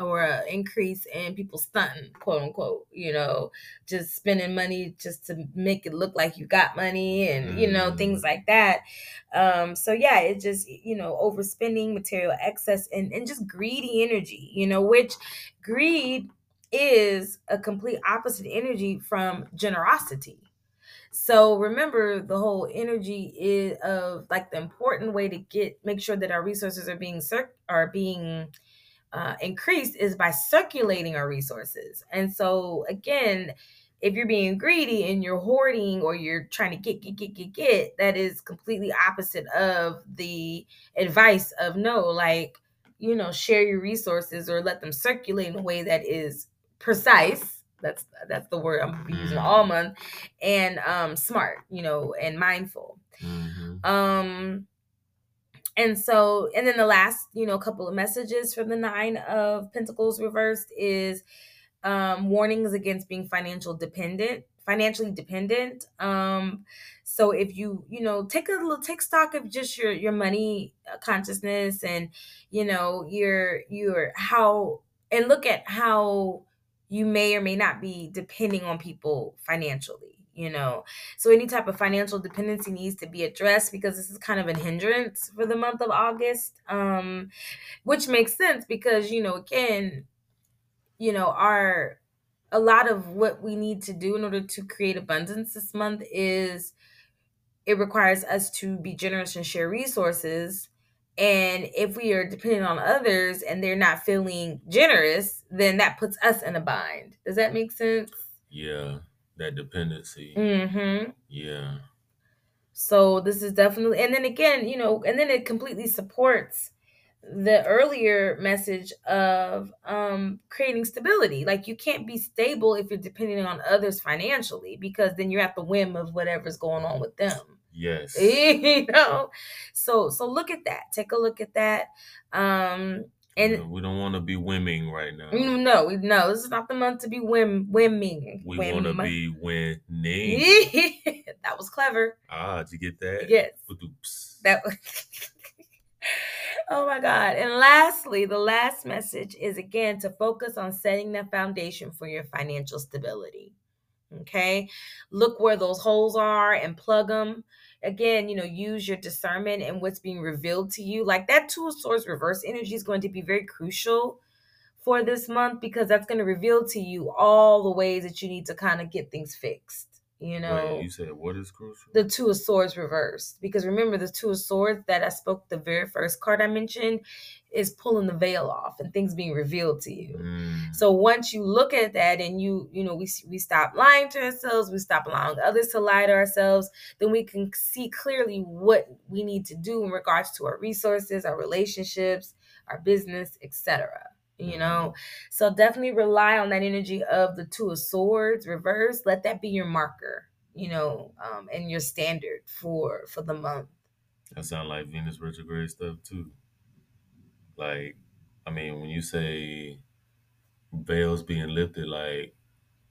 or an increase in people stunting, quote unquote, you know, just spending money just to make it look like you got money and, you know, things mm. like that. Um, so yeah, it just, you know, overspending, material excess and, and just greedy energy, you know, which greed is a complete opposite energy from generosity. So remember the whole energy is of like the important way to get make sure that our resources are being cir- are being uh, increased is by circulating our resources. And so, again, if you're being greedy and you're hoarding or you're trying to get, get, get, get, get, that is completely opposite of the advice of no, like, you know, share your resources or let them circulate in a way that is precise. That's that's the word I'm using all mm-hmm. month, and um, smart, you know, and mindful. Mm-hmm. Um, and so and then the last you know couple of messages from the nine of pentacles reversed is um warnings against being financial dependent financially dependent um so if you you know take a little take stock of just your your money consciousness and you know your your how and look at how you may or may not be depending on people financially you know? So any type of financial dependency needs to be addressed because this is kind of a hindrance for the month of august um which makes sense because you know again you know our a lot of what we need to do in order to create abundance this month is it requires us to be generous and share resources and if we are dependent on others and they're not feeling generous then that puts us in a bind does that make sense yeah that dependency. Mm-hmm. Yeah. So this is definitely, and then again, you know, and then it completely supports the earlier message of um creating stability. Like you can't be stable if you're depending on others financially because then you're at the whim of whatever's going on with them. Yes. you know. So so look at that. Take a look at that. Um and we don't want to be whimming right now. Mm, no, no, this is not the month to be whim whimming. We want to be winning. that was clever. Ah, did you get that? Yes. That. Was Oh my God! And lastly, the last message is again to focus on setting the foundation for your financial stability. Okay, look where those holes are and plug them again, you know, use your discernment and what's being revealed to you. Like that two of swords reverse energy is going to be very crucial for this month because that's going to reveal to you all the ways that you need to kind of get things fixed. You know, Wait, you said what is crucial? The two of swords reversed. Because remember, the two of swords that I spoke the very first card I mentioned is pulling the veil off and things being revealed to you. Mm. So once you look at that and you, you know, we we stop lying to ourselves, we stop allowing others to lie to ourselves, then we can see clearly what we need to do in regards to our resources, our relationships, our business, etc you know? So definitely rely on that energy of the two of swords reverse. Let that be your marker you know um and your standard for for the month. That sound like venus retrograde stuff too like i mean when you say veils being lifted like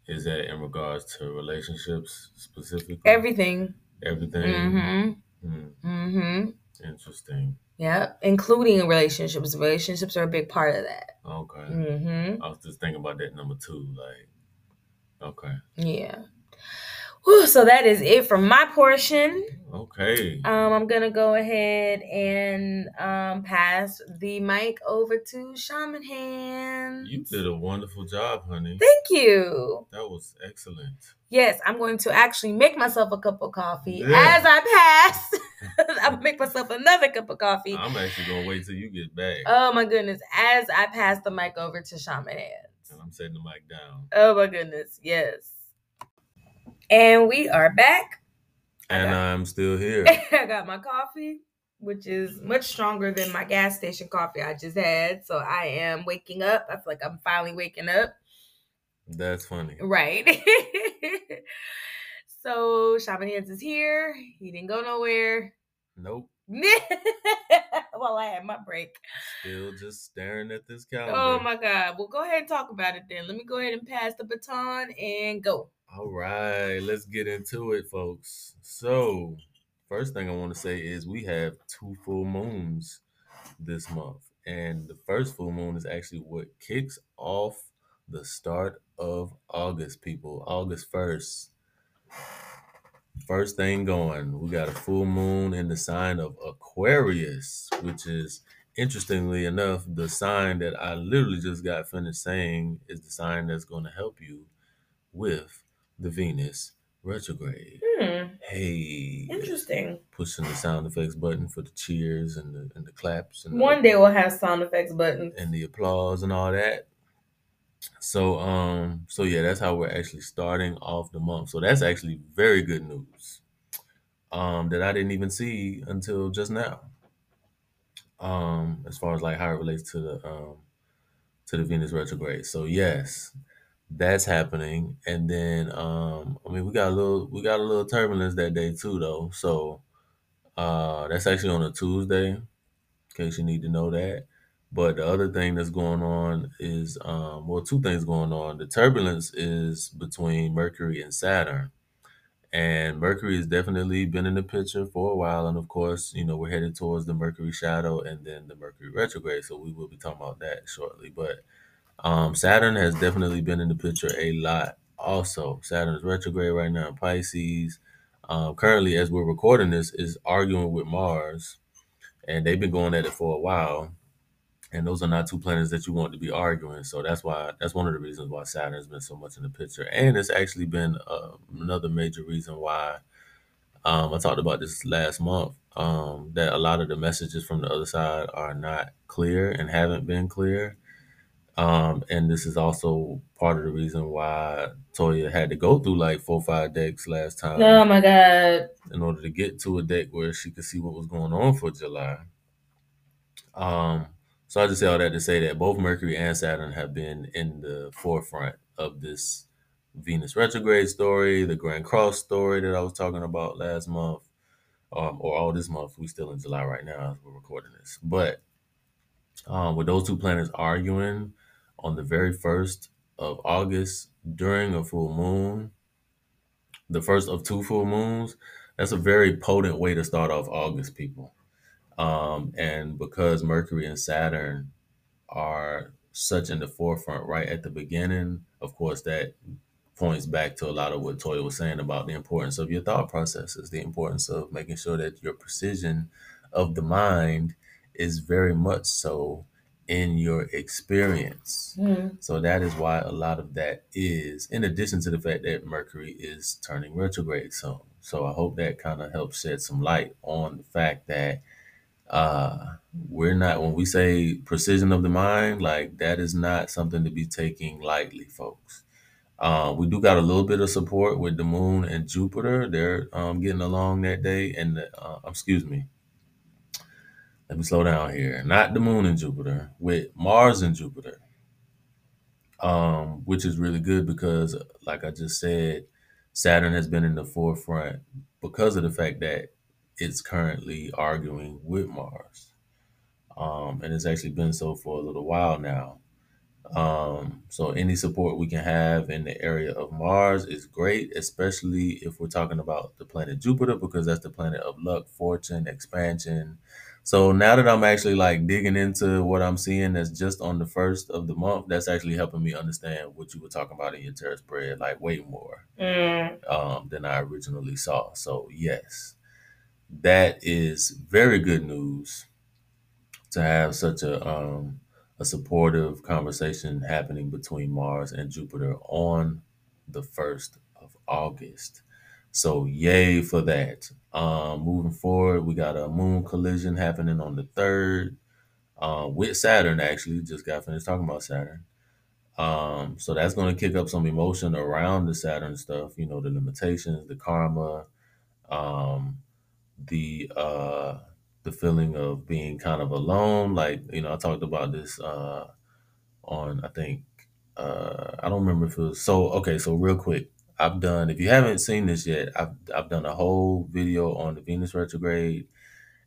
is that in regards to relationships specifically everything everything mm-hmm. Mm. mm-hmm. interesting yeah, including relationships. Relationships are a big part of that. Okay. Mm-hmm. I was just thinking about that number two. Like, okay. Yeah. Whew, so that is it for my portion. Okay. Um, I'm gonna go ahead and um pass the mic over to Shaman Hands. You did a wonderful job, honey. Thank you. That was excellent. Yes, I'm going to actually make myself a cup of coffee yeah. as I pass. I'm gonna make myself another cup of coffee. I'm actually gonna wait till you get back. Oh my goodness! As I pass the mic over to Shaman Hands. And I'm setting the mic down. Oh my goodness! Yes. And we are back. And got- I'm still here. I got my coffee, which is much stronger than my gas station coffee I just had. So I am waking up. I feel like I'm finally waking up. That's funny. Right. so Shaman Hands is here. He didn't go nowhere. Nope. well, I had my break. Still just staring at this oh calendar. Oh my God. Well, go ahead and talk about it then. Let me go ahead and pass the baton and go. All right, let's get into it, folks. So, first thing I want to say is we have two full moons this month. And the first full moon is actually what kicks off the start of August, people. August 1st. First thing going, we got a full moon in the sign of Aquarius, which is interestingly enough the sign that I literally just got finished saying is the sign that's going to help you with the Venus retrograde. Hmm. Hey, Interesting. pushing the sound effects button for the cheers and the and the claps and the, One day we'll have sound effects buttons. and the applause and all that. So um so yeah, that's how we're actually starting off the month. So that's actually very good news. Um that I didn't even see until just now. Um as far as like how it relates to the um to the Venus retrograde. So yes, that's happening. And then um I mean we got a little we got a little turbulence that day too though. So uh that's actually on a Tuesday, in case you need to know that. But the other thing that's going on is um well two things going on. The turbulence is between Mercury and Saturn. And Mercury has definitely been in the picture for a while. And of course, you know, we're headed towards the Mercury shadow and then the Mercury retrograde. So we will be talking about that shortly. But um, Saturn has definitely been in the picture a lot. Also, Saturn is retrograde right now in Pisces. Um, currently, as we're recording this, is arguing with Mars, and they've been going at it for a while. And those are not two planets that you want to be arguing. So that's why that's one of the reasons why Saturn has been so much in the picture. And it's actually been uh, another major reason why um, I talked about this last month. Um, that a lot of the messages from the other side are not clear and haven't been clear. Um, and this is also part of the reason why Toya had to go through like four or five decks last time Oh my God. in order to get to a deck where she could see what was going on for July. Um, so I just say all that to say that both Mercury and Saturn have been in the forefront of this Venus retrograde story, the Grand Cross story that I was talking about last month, um, or all this month. We're still in July right now as we're recording this, but um, with those two planets arguing on the very first of August during a full moon, the first of two full moons, that's a very potent way to start off August, people. Um, and because Mercury and Saturn are such in the forefront right at the beginning, of course, that points back to a lot of what Toya was saying about the importance of your thought processes, the importance of making sure that your precision of the mind is very much so in your experience. Hmm. So that is why a lot of that is, in addition to the fact that Mercury is turning retrograde soon. So I hope that kind of helps shed some light on the fact that uh we're not when we say precision of the mind, like that is not something to be taking lightly, folks. Uh, we do got a little bit of support with the moon and Jupiter. They're um, getting along that day, and the, uh, excuse me, let me slow down here. Not the moon and Jupiter, with Mars and Jupiter, um, which is really good because, like I just said, Saturn has been in the forefront because of the fact that it's currently arguing with Mars. Um, and it's actually been so for a little while now. Um, so any support we can have in the area of Mars is great, especially if we're talking about the planet Jupiter, because that's the planet of luck, fortune, expansion. So now that I'm actually like digging into what I'm seeing that's just on the first of the month, that's actually helping me understand what you were talking about in your tarot spread, like way more Mm. um, than I originally saw. So yes, that is very good news to have such a um, a supportive conversation happening between Mars and Jupiter on the first of August. So yay for that. Um, moving forward, we got a moon collision happening on the third uh, with Saturn. Actually, just got finished talking about Saturn. Um, so that's going to kick up some emotion around the Saturn stuff. You know, the limitations, the karma, um, the uh, the feeling of being kind of alone. Like you know, I talked about this uh, on I think uh, I don't remember if it was so okay. So real quick, I've done. If you haven't seen this yet, I've I've done a whole video on the Venus retrograde,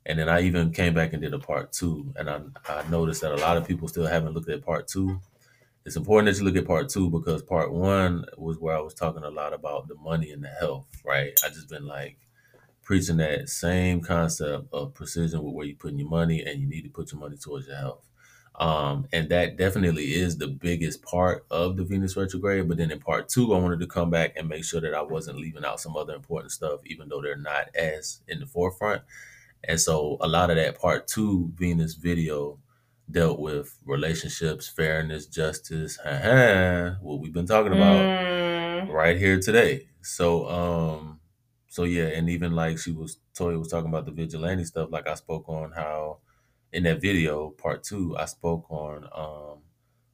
and then I even came back and did a part two. And I I noticed that a lot of people still haven't looked at part two. It's important that you look at part two because part one was where I was talking a lot about the money and the health. Right? I just been like preaching that same concept of precision with where you're putting your money, and you need to put your money towards your health. Um, and that definitely is the biggest part of the Venus retrograde. But then in part two, I wanted to come back and make sure that I wasn't leaving out some other important stuff, even though they're not as in the forefront. And so a lot of that part two Venus video dealt with relationships, fairness, justice, what we've been talking about mm. right here today. So, um, so yeah, and even like she was, Toya was talking about the vigilante stuff. Like I spoke on how in that video, part two, I spoke on um,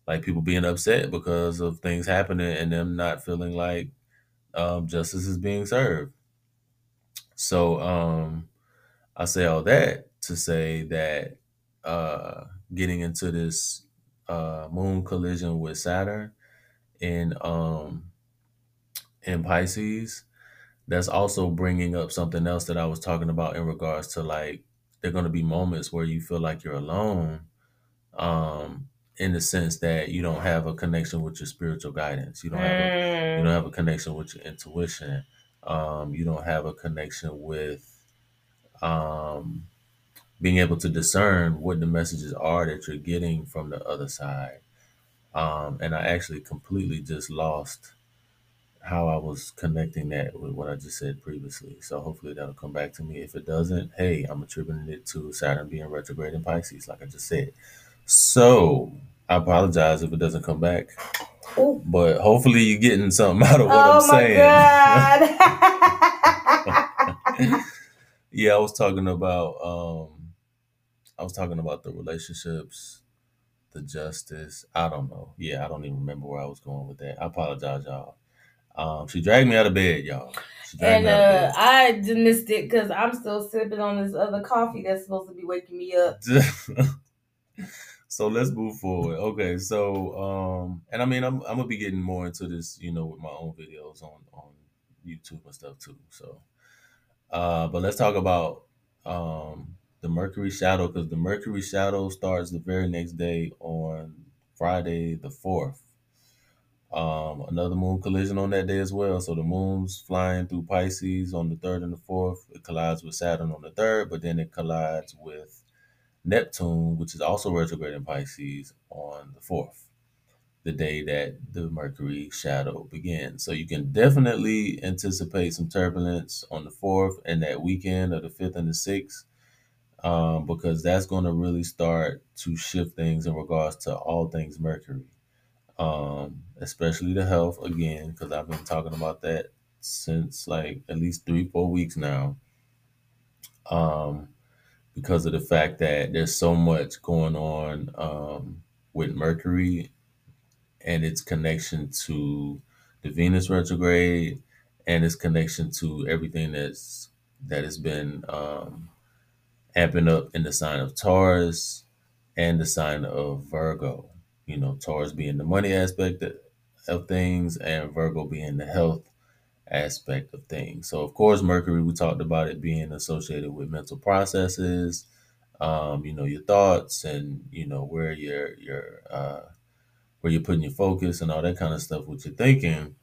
like people being upset because of things happening and them not feeling like um, justice is being served. So um, I say all that to say that uh, getting into this uh, moon collision with Saturn in um, in Pisces, that's also bringing up something else that I was talking about in regards to like there are going to be moments where you feel like you're alone um, in the sense that you don't have a connection with your spiritual guidance. You don't have a, you don't have a connection with your intuition. Um, you don't have a connection with um, being able to discern what the messages are that you're getting from the other side. Um, and i actually completely just lost how I was connecting that with what I just said previously. So hopefully that'll come back to me. If it doesn't, hey, I'm attributing it to Saturn being retrograde in Pisces, like I just said. So I apologize if it doesn't come back. Ooh. But hopefully you're getting something out of what oh I'm saying. yeah, I was talking about um I was talking about the relationships, the justice. I don't know. Yeah, I don't even remember where I was going with that. I apologize, y'all. Um, she dragged me out of bed, y'all. And uh, I missed it because I'm still sipping on this other coffee that's supposed to be waking me up. so let's move forward. Okay, so um, and I mean, I'm I'm gonna be getting more into this, you know, with my own videos on on YouTube and stuff too. So, uh, but let's talk about um the Mercury shadow because the Mercury shadow starts the very next day on Friday the fourth. Um, another moon collision on that day as well. So the moon's flying through Pisces on the third and the fourth. It collides with Saturn on the third, but then it collides with Neptune, which is also retrograde in Pisces, on the fourth, the day that the Mercury shadow begins. So you can definitely anticipate some turbulence on the fourth and that weekend of the fifth and the sixth. Um, because that's going to really start to shift things in regards to all things Mercury um, especially the health again, because I've been talking about that since like at least three, four weeks now. Um, because of the fact that there's so much going on um, with Mercury and its connection to the Venus retrograde and its connection to everything that's that has been um, amping up in the sign of Taurus and the sign of Virgo you know, Taurus being the money aspect of things and Virgo being the health aspect of things. So, of course, Mercury, we talked about it being associated with mental processes, um, you know, your thoughts and, you know, where you're, you're, uh, where you're putting your focus and all that kind of stuff, what you're thinking.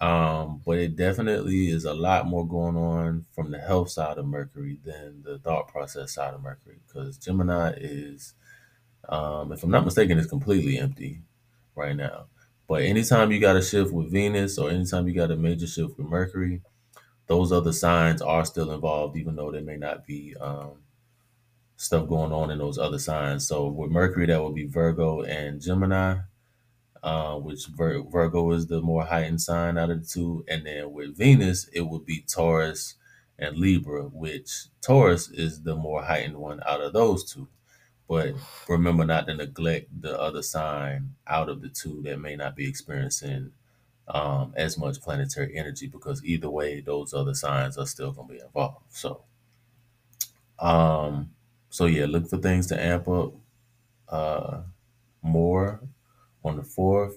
Um, but it definitely is a lot more going on from the health side of Mercury than the thought process side of Mercury because Gemini is um, if I'm not mistaken, it's completely empty right now. But anytime you got a shift with Venus or anytime you got a major shift with Mercury, those other signs are still involved, even though there may not be um, stuff going on in those other signs. So with Mercury, that would be Virgo and Gemini, uh, which Vir- Virgo is the more heightened sign out of the two. And then with Venus, it would be Taurus and Libra, which Taurus is the more heightened one out of those two. But remember not to neglect the other sign out of the two that may not be experiencing um, as much planetary energy because either way, those other signs are still going to be involved. So, um, so yeah, look for things to amp up uh, more on the fourth,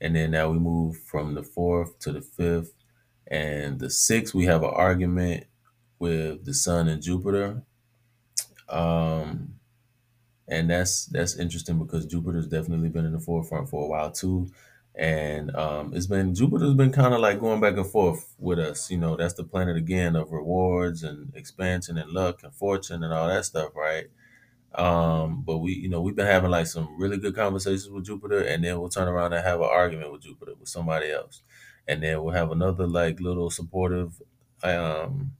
and then now we move from the fourth to the fifth, and the sixth we have an argument with the Sun and Jupiter. Um, and that's that's interesting because Jupiter's definitely been in the forefront for a while too, and um, it's been Jupiter's been kind of like going back and forth with us. You know, that's the planet again of rewards and expansion and luck and fortune and all that stuff, right? Um, but we, you know, we've been having like some really good conversations with Jupiter, and then we'll turn around and have an argument with Jupiter with somebody else, and then we'll have another like little supportive um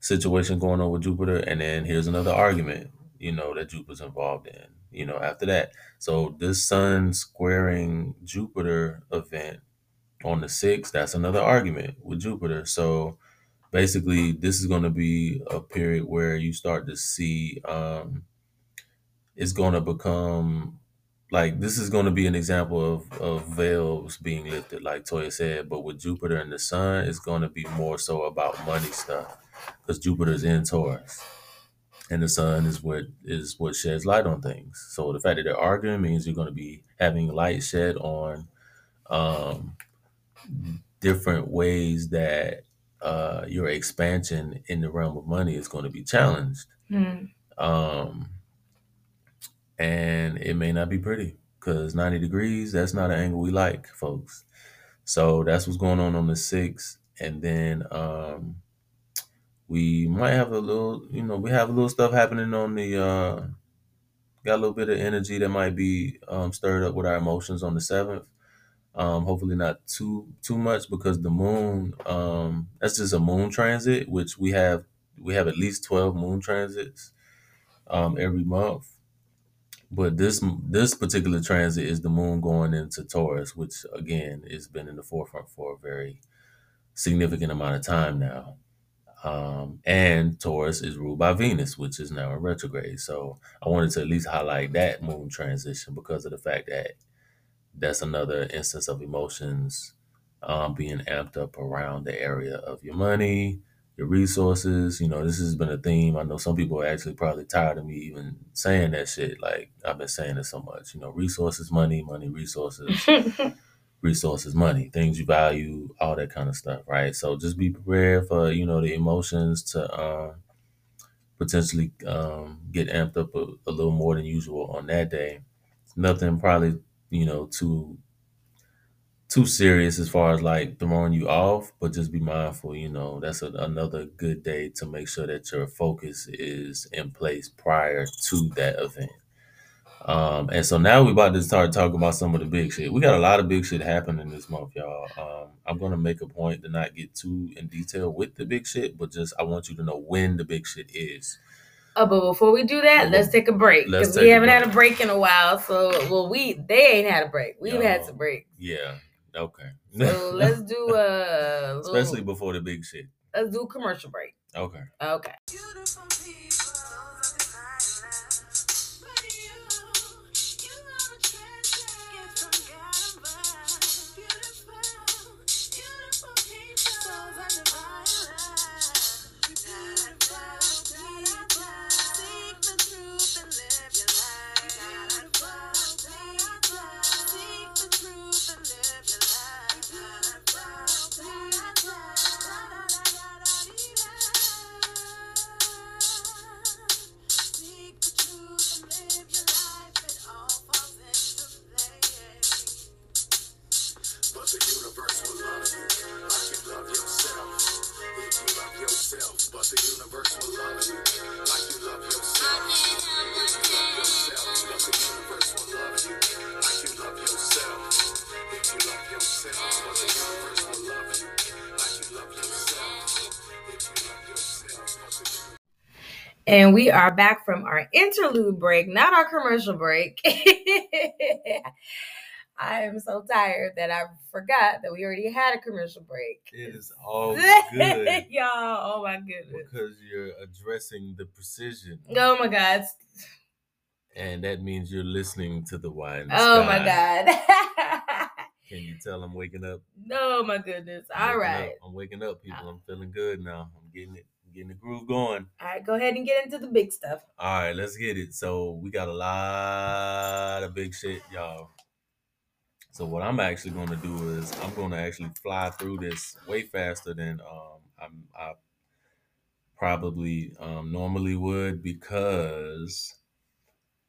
situation going on with Jupiter, and then here's another argument, you know, that Jupiter's involved in, you know, after that. So this Sun squaring Jupiter event on the sixth, that's another argument with Jupiter. So basically, this is going to be a period where you start to see um, it's going to become like this is going to be an example of, of veils being lifted, like Toya said. But with Jupiter and the Sun, it's going to be more so about money stuff because Jupiter's in Taurus, and the Sun is what is what sheds light on things. So the fact that they're arguing means you're going to be having light shed on um, different ways that uh, your expansion in the realm of money is going to be challenged. Hmm. Um, and it may not be pretty because 90 degrees, that's not an angle we like, folks. So that's what's going on on the 6th. And then um, we might have a little, you know, we have a little stuff happening on the, uh, got a little bit of energy that might be um, stirred up with our emotions on the 7th. Um, hopefully not too too much because the moon um, that's just a moon transit which we have we have at least 12 moon transits um, every month but this this particular transit is the moon going into Taurus, which again has been in the forefront for a very significant amount of time now. Um, and Taurus is ruled by Venus, which is now in retrograde. So I wanted to at least highlight that moon transition because of the fact that that's another instance of emotions um, being amped up around the area of your money, your resources. You know, this has been a theme. I know some people are actually probably tired of me even saying that shit. Like I've been saying it so much. You know, resources, money, money, resources, resources, money, things you value, all that kind of stuff, right? So just be prepared for you know the emotions to um, potentially um, get amped up a, a little more than usual on that day. Nothing probably you know too too serious as far as like throwing you off, but just be mindful. You know, that's a, another good day to make sure that your focus is in place prior to that event. Um, and so now we're about to start talking about some of the big shit. We got a lot of big shit happening this month, y'all. Um, I'm gonna make a point to not get too in detail with the big shit, but just I want you to know when the big shit is. Oh, but before we do that, let's take a break because we haven't had a break. break in a while. So, well, we they ain't had a break. We've had No. some breaks. Yeah. Okay. So let's do a little, especially before the big shit. let's do a commercial break. Okay. Okay. And we are back from our interlude break, not our commercial break. I am so tired that I forgot that we already had a commercial break. It is all good Y'all, oh my goodness. because you're addressing the precision, Oh my God. and that means you're listening to the wine. Oh my God. Can you tell I'm waking up? Oh my goodness. I'm All right. up. I'm waking up, people. I'm feeling good now. I'm getting it, getting the groove going. All right, go ahead and get into the big stuff. All right, let's get it. So we got a lot of big shit, y'all. So what I'm actually going to do is I'm going to actually fly through this way faster than um I'm, I probably um, normally would because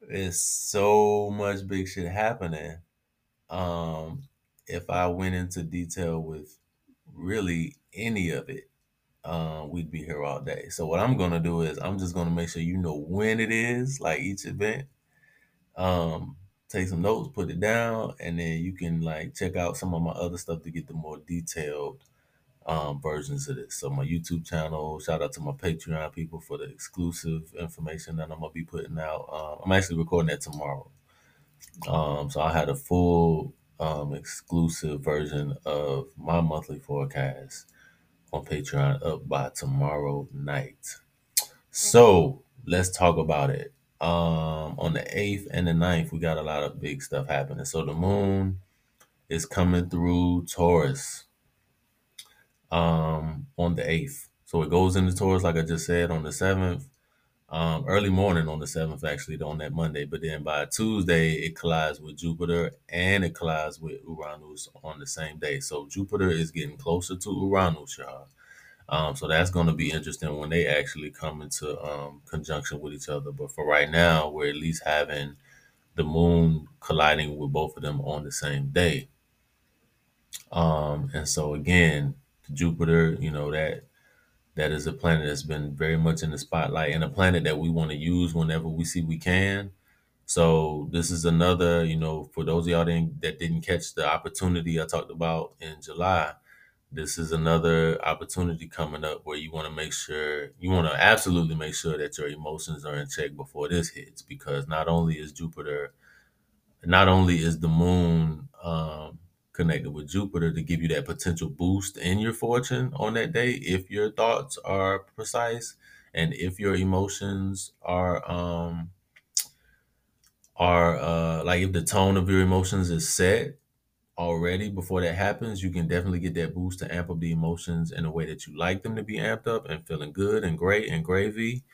it's so much big shit happening. Um, if I went into detail with really any of it, um, we'd be here all day. So what I'm gonna do is I'm just gonna make sure you know when it is, like each event. Um, take some notes, put it down, and then you can like check out some of my other stuff to get the more detailed um, versions of this. So my YouTube channel, shout out to my Patreon people for the exclusive information that I'm gonna be putting out. Um, I'm actually recording that tomorrow. Um, so I had a full um, exclusive version of my monthly forecast on Patreon up by tomorrow night. So let's talk about it. Um, on the 8th and the 9th, we got a lot of big stuff happening. So the moon is coming through Taurus um, on the 8th. So it goes into Taurus, like I just said, on the 7th. Um, early morning on the 7th, actually, on that Monday. But then by Tuesday, it collides with Jupiter and it collides with Uranus on the same day. So Jupiter is getting closer to Uranus, y'all. Um, so that's going to be interesting when they actually come into um, conjunction with each other. But for right now, we're at least having the moon colliding with both of them on the same day. Um, and so again, Jupiter, you know that that is a planet that's been very much in the spotlight and a planet that we want to use whenever we see we can. So this is another, you know, for those of y'all didn't, that didn't catch the opportunity I talked about in July, this is another opportunity coming up where you want to make sure you want to absolutely make sure that your emotions are in check before this hits because not only is Jupiter not only is the moon um, connected with Jupiter to give you that potential boost in your fortune on that day, if your thoughts are precise and if your emotions are um, are uh, like if the tone of your emotions is set already before that happens, you can definitely get that boost to amp up the emotions in a way that you like them to be amped up and feeling good and great and gravy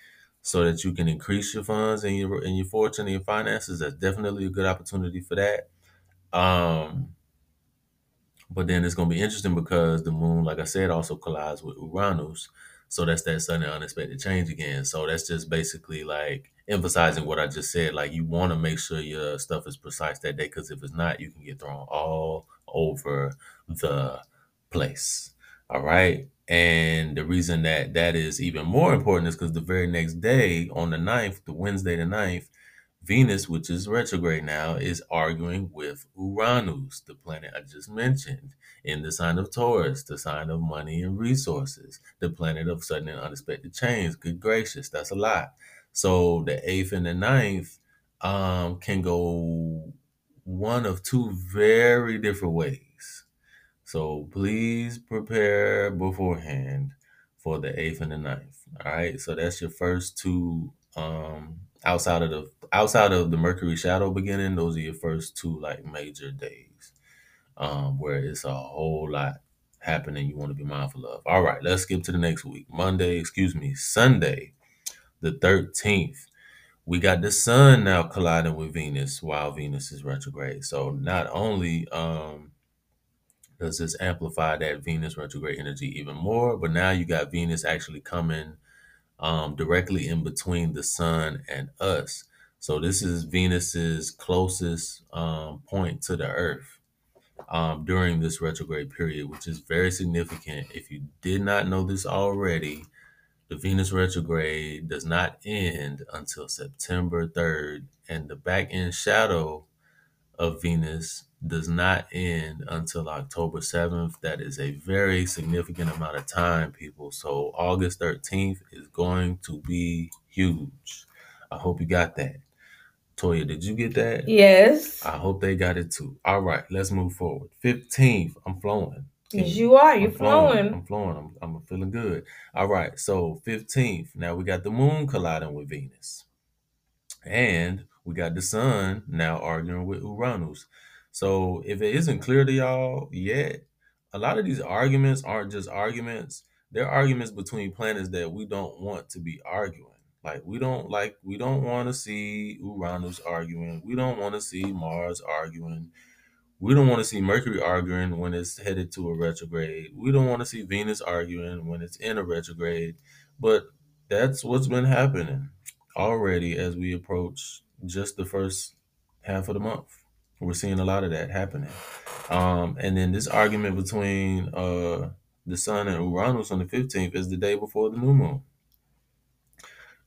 so that you can increase your funds and your and your fortune and your finances. That's definitely a good opportunity for that. Um, but then it's gonna be interesting because the moon, like I said, also collides with Uranus. So that's that sudden unexpected change again. So that's just basically like emphasizing what I just said. Like you want to make sure your stuff is precise that day because if it's not, you can get thrown all over the place. All right. And the reason that that is even more important is because the very next day on the 9th, the Wednesday the 9th, Venus, which is retrograde now, is arguing with Uranus, the planet I just mentioned, in the sign of Taurus, the sign of money and resources, the planet of sudden and unexpected change. Good gracious, that's a lot. So the 8th and the ninth um, can go one of two very different ways. So please prepare beforehand for the 8th and the ninth. All right. So that's your first two um outside of the outside of the Mercury shadow beginning, those are your first two like major days. Um, where it's a whole lot happening you want to be mindful of. All right, let's skip to the next week. Monday, excuse me, Sunday, the 13th. We got the sun now colliding with Venus while Venus is retrograde. So not only um does this amplify that Venus retrograde energy even more, but now you got Venus actually coming um, directly in between the sun and us. So this is Venus's closest um, point to the Earth um, during this retrograde period, which is very significant. If you did not know this already, the Venus retrograde does not end until September 3rd, and the back end shadow of Venus does not end until October 7th. That is a very significant amount of time, people. So August 13th is going to be huge. I hope you got that. Toya, did you get that? Yes. I hope they got it too. All right, let's move forward. 15th, I'm flowing. Yes, mm. you are. I'm You're flowing. flowing. I'm flowing. I'm, I'm feeling good. All right. So 15th. Now we got the moon colliding with Venus. And we got the sun now arguing with Uranus. So if it isn't clear to y'all yet, a lot of these arguments aren't just arguments. They're arguments between planets that we don't want to be arguing. Like we don't like we don't want to see Uranus arguing. We don't want to see Mars arguing. We don't want to see Mercury arguing when it's headed to a retrograde. We don't want to see Venus arguing when it's in a retrograde. But that's what's been happening already as we approach just the first half of the month. We're seeing a lot of that happening. Um, and then this argument between uh, the Sun and Uranus on the 15th is the day before the new moon.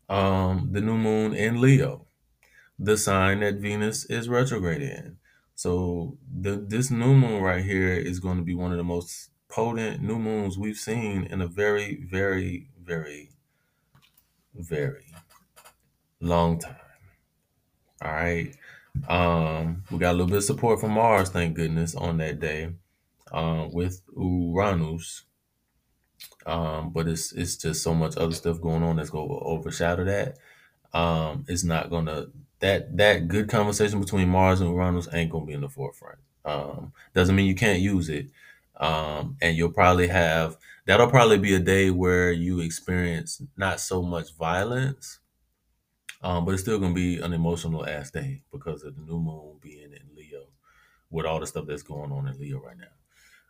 Um, the new moon in Leo, the sign that Venus is retrograde in. So the this new moon right here is going to be one of the most potent new moons we've seen in a very, very, very, very long time. All right. Um, we got a little bit of support from Mars, thank goodness, on that day. Um, with Uranus. Um, but it's it's just so much other stuff going on that's gonna overshadow that. Um, it's not gonna that that good conversation between Mars and Uranus ain't gonna be in the forefront. Um, doesn't mean you can't use it. Um, and you'll probably have that'll probably be a day where you experience not so much violence, um, but it's still gonna be an emotional ass day because of the new moon being in Leo with all the stuff that's going on in Leo right now.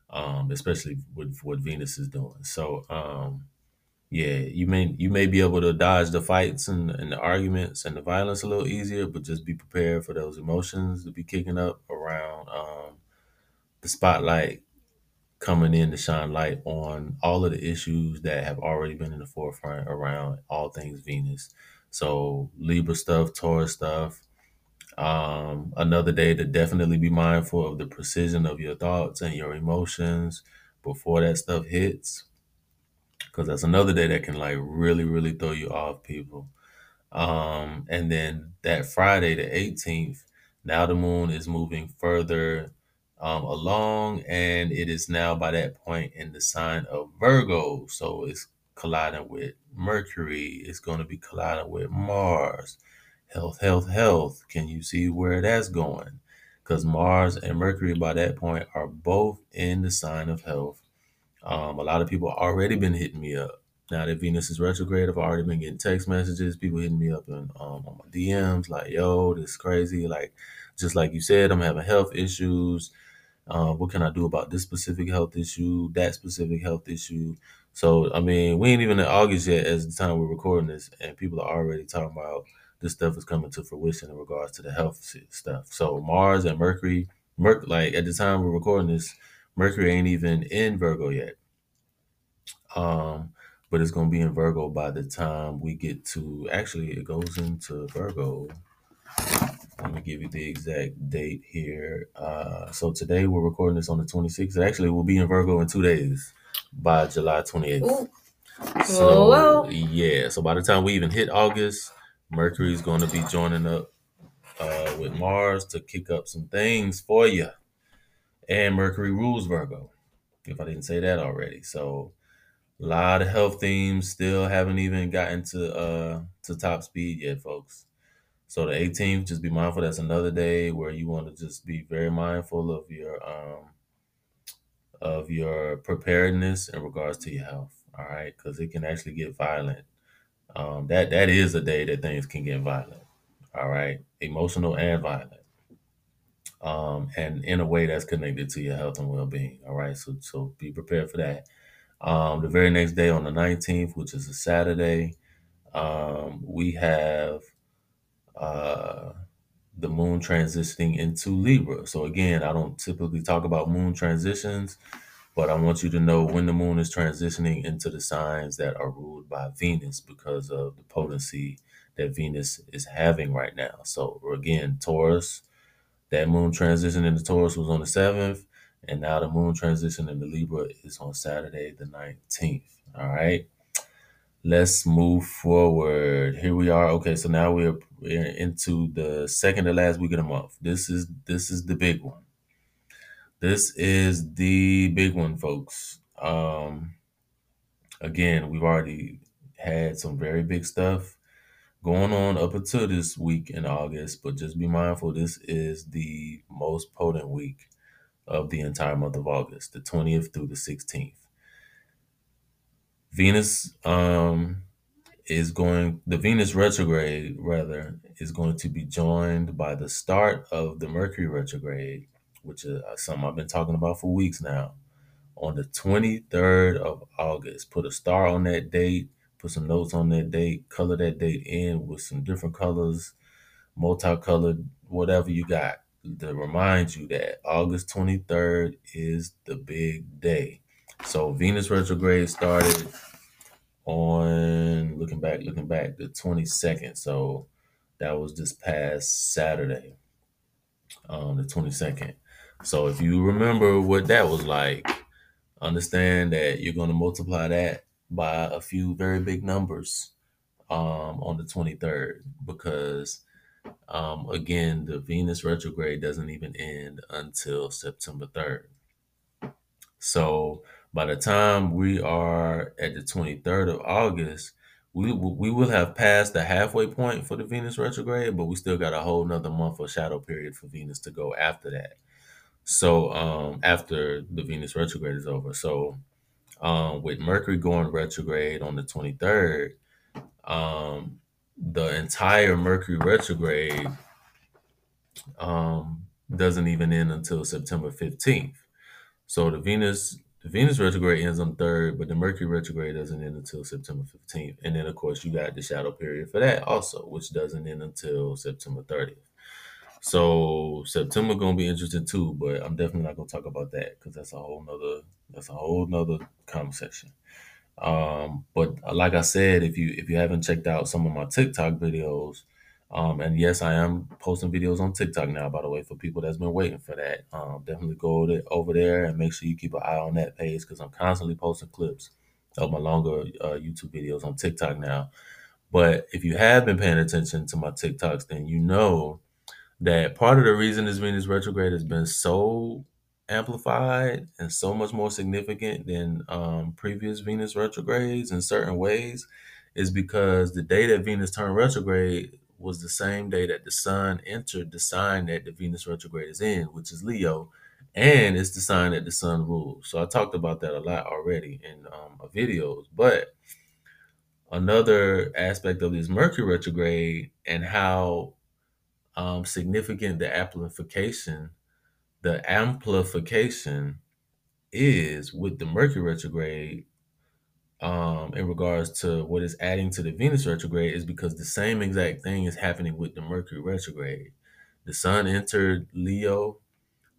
Um, especially with what Venus is doing. So um yeah, you may you may be able to dodge the fights and, and the arguments and the violence a little easier, but just be prepared for those emotions to be kicking up around um, the spotlight coming in to shine light on all of the issues that have already been in the forefront around all things Venus. So Libra stuff, Taurus stuff. Um, another day to definitely be mindful of the precision of your thoughts and your emotions before that stuff hits. Because that's another day that can like really really throw you off people. Um and then that friday the 18th now the moon is moving further um along and it is now by that point in the sign of virgo. So it's colliding with mercury. It's going to be colliding with mars health health health can you see where that's going because mars and mercury by that point are both in the sign of health um, a lot of people already been hitting me up. Now that Venus is retrograde, I've already been getting text messages, people hitting me up in, um, on my DMs, like, yo, this is crazy. Like, just like you said, I'm having health issues. Uh, what can I do about this specific health issue, that specific health issue? So, I mean, we ain't even in August yet as the time we're recording this, and people are already talking about this stuff is coming to fruition in regards to the health stuff. So, Mars and Mercury, Merc, like at the time we're recording this, Mercury ain't even in Virgo yet. Um, but it's gonna be in Virgo by the time we get to actually it goes into Virgo. Let me give you the exact date here. Uh, so today we're recording this on the 26th. It actually will be in Virgo in two days by July 28th. Ooh. So Whoa, yeah, so by the time we even hit August, Mercury is going to be joining up uh, with Mars to kick up some things for you. And Mercury rules Virgo, if I didn't say that already. So a lot of health themes still haven't even gotten to uh to top speed yet, folks. So the 18th, just be mindful. That's another day where you want to just be very mindful of your um of your preparedness in regards to your health. All right, because it can actually get violent. Um, that that is a day that things can get violent. All right, emotional and violent. Um, and in a way that's connected to your health and well-being. All right, so so be prepared for that. Um, the very next day on the 19th, which is a Saturday, um, we have uh, the moon transitioning into Libra. So again, I don't typically talk about moon transitions, but I want you to know when the moon is transitioning into the signs that are ruled by Venus because of the potency that Venus is having right now. So again, Taurus, that moon transition into Taurus was on the 7th, and now the moon transition into Libra is on Saturday, the 19th. All right. Let's move forward. Here we are. Okay, so now we're, into the second to last week of the month. This is this is the big one. This is the big one, folks. Um, again, we've already had some very big stuff going on up until this week in August, but just be mindful this is the most potent week of the entire month of August, the 20th through the 16th. Venus um is going the Venus retrograde rather is going to be joined by the start of the Mercury retrograde, which is uh, something I've been talking about for weeks now. On the 23rd of August, put a star on that date, put some notes on that date, color that date in with some different colors, multicolored, whatever you got to remind you that August 23rd is the big day. So Venus retrograde started on looking back, looking back, the 22nd. So that was this past Saturday, um, the 22nd. So if you remember what that was like, understand that you're going to multiply that by a few very big numbers um, on the 23rd because um, again, the Venus retrograde doesn't even end until September 3rd. So by the time we are at the 23rd of August, we we will have passed the halfway point for the Venus retrograde, but we still got a whole nother month of shadow period for Venus to go after that. So um, after the Venus retrograde is over, so um, with Mercury going retrograde on the 23rd, um, the entire Mercury retrograde um, doesn't even end until September 15th. So the Venus the Venus retrograde ends on the third, but the Mercury retrograde doesn't end until September 15th. And then of course you got the shadow period for that also, which doesn't end until September 30th. So September gonna be interesting too, but I'm definitely not gonna talk about that because that's a whole nother that's a whole nother conversation. Um, but uh, like I said, if you if you haven't checked out some of my TikTok videos, um, and yes, I am posting videos on TikTok now. By the way, for people that's been waiting for that, um, definitely go over there- and make sure you keep an eye on that page because I'm constantly posting clips of my longer uh, YouTube videos on TikTok now. But if you have been paying attention to my TikToks, then you know that part of the reason this Venus retrograde has been so amplified and so much more significant than um, previous Venus retrogrades in certain ways is because the day that Venus turned retrograde was the same day that the sun entered the sign that the Venus retrograde is in, which is Leo, and it's the sign that the sun rules. So I talked about that a lot already in um, videos, but another aspect of this Mercury retrograde and how um, significant the amplification, the amplification is with the Mercury retrograde um, in regards to what is adding to the Venus retrograde is because the same exact thing is happening with the Mercury retrograde. The Sun entered Leo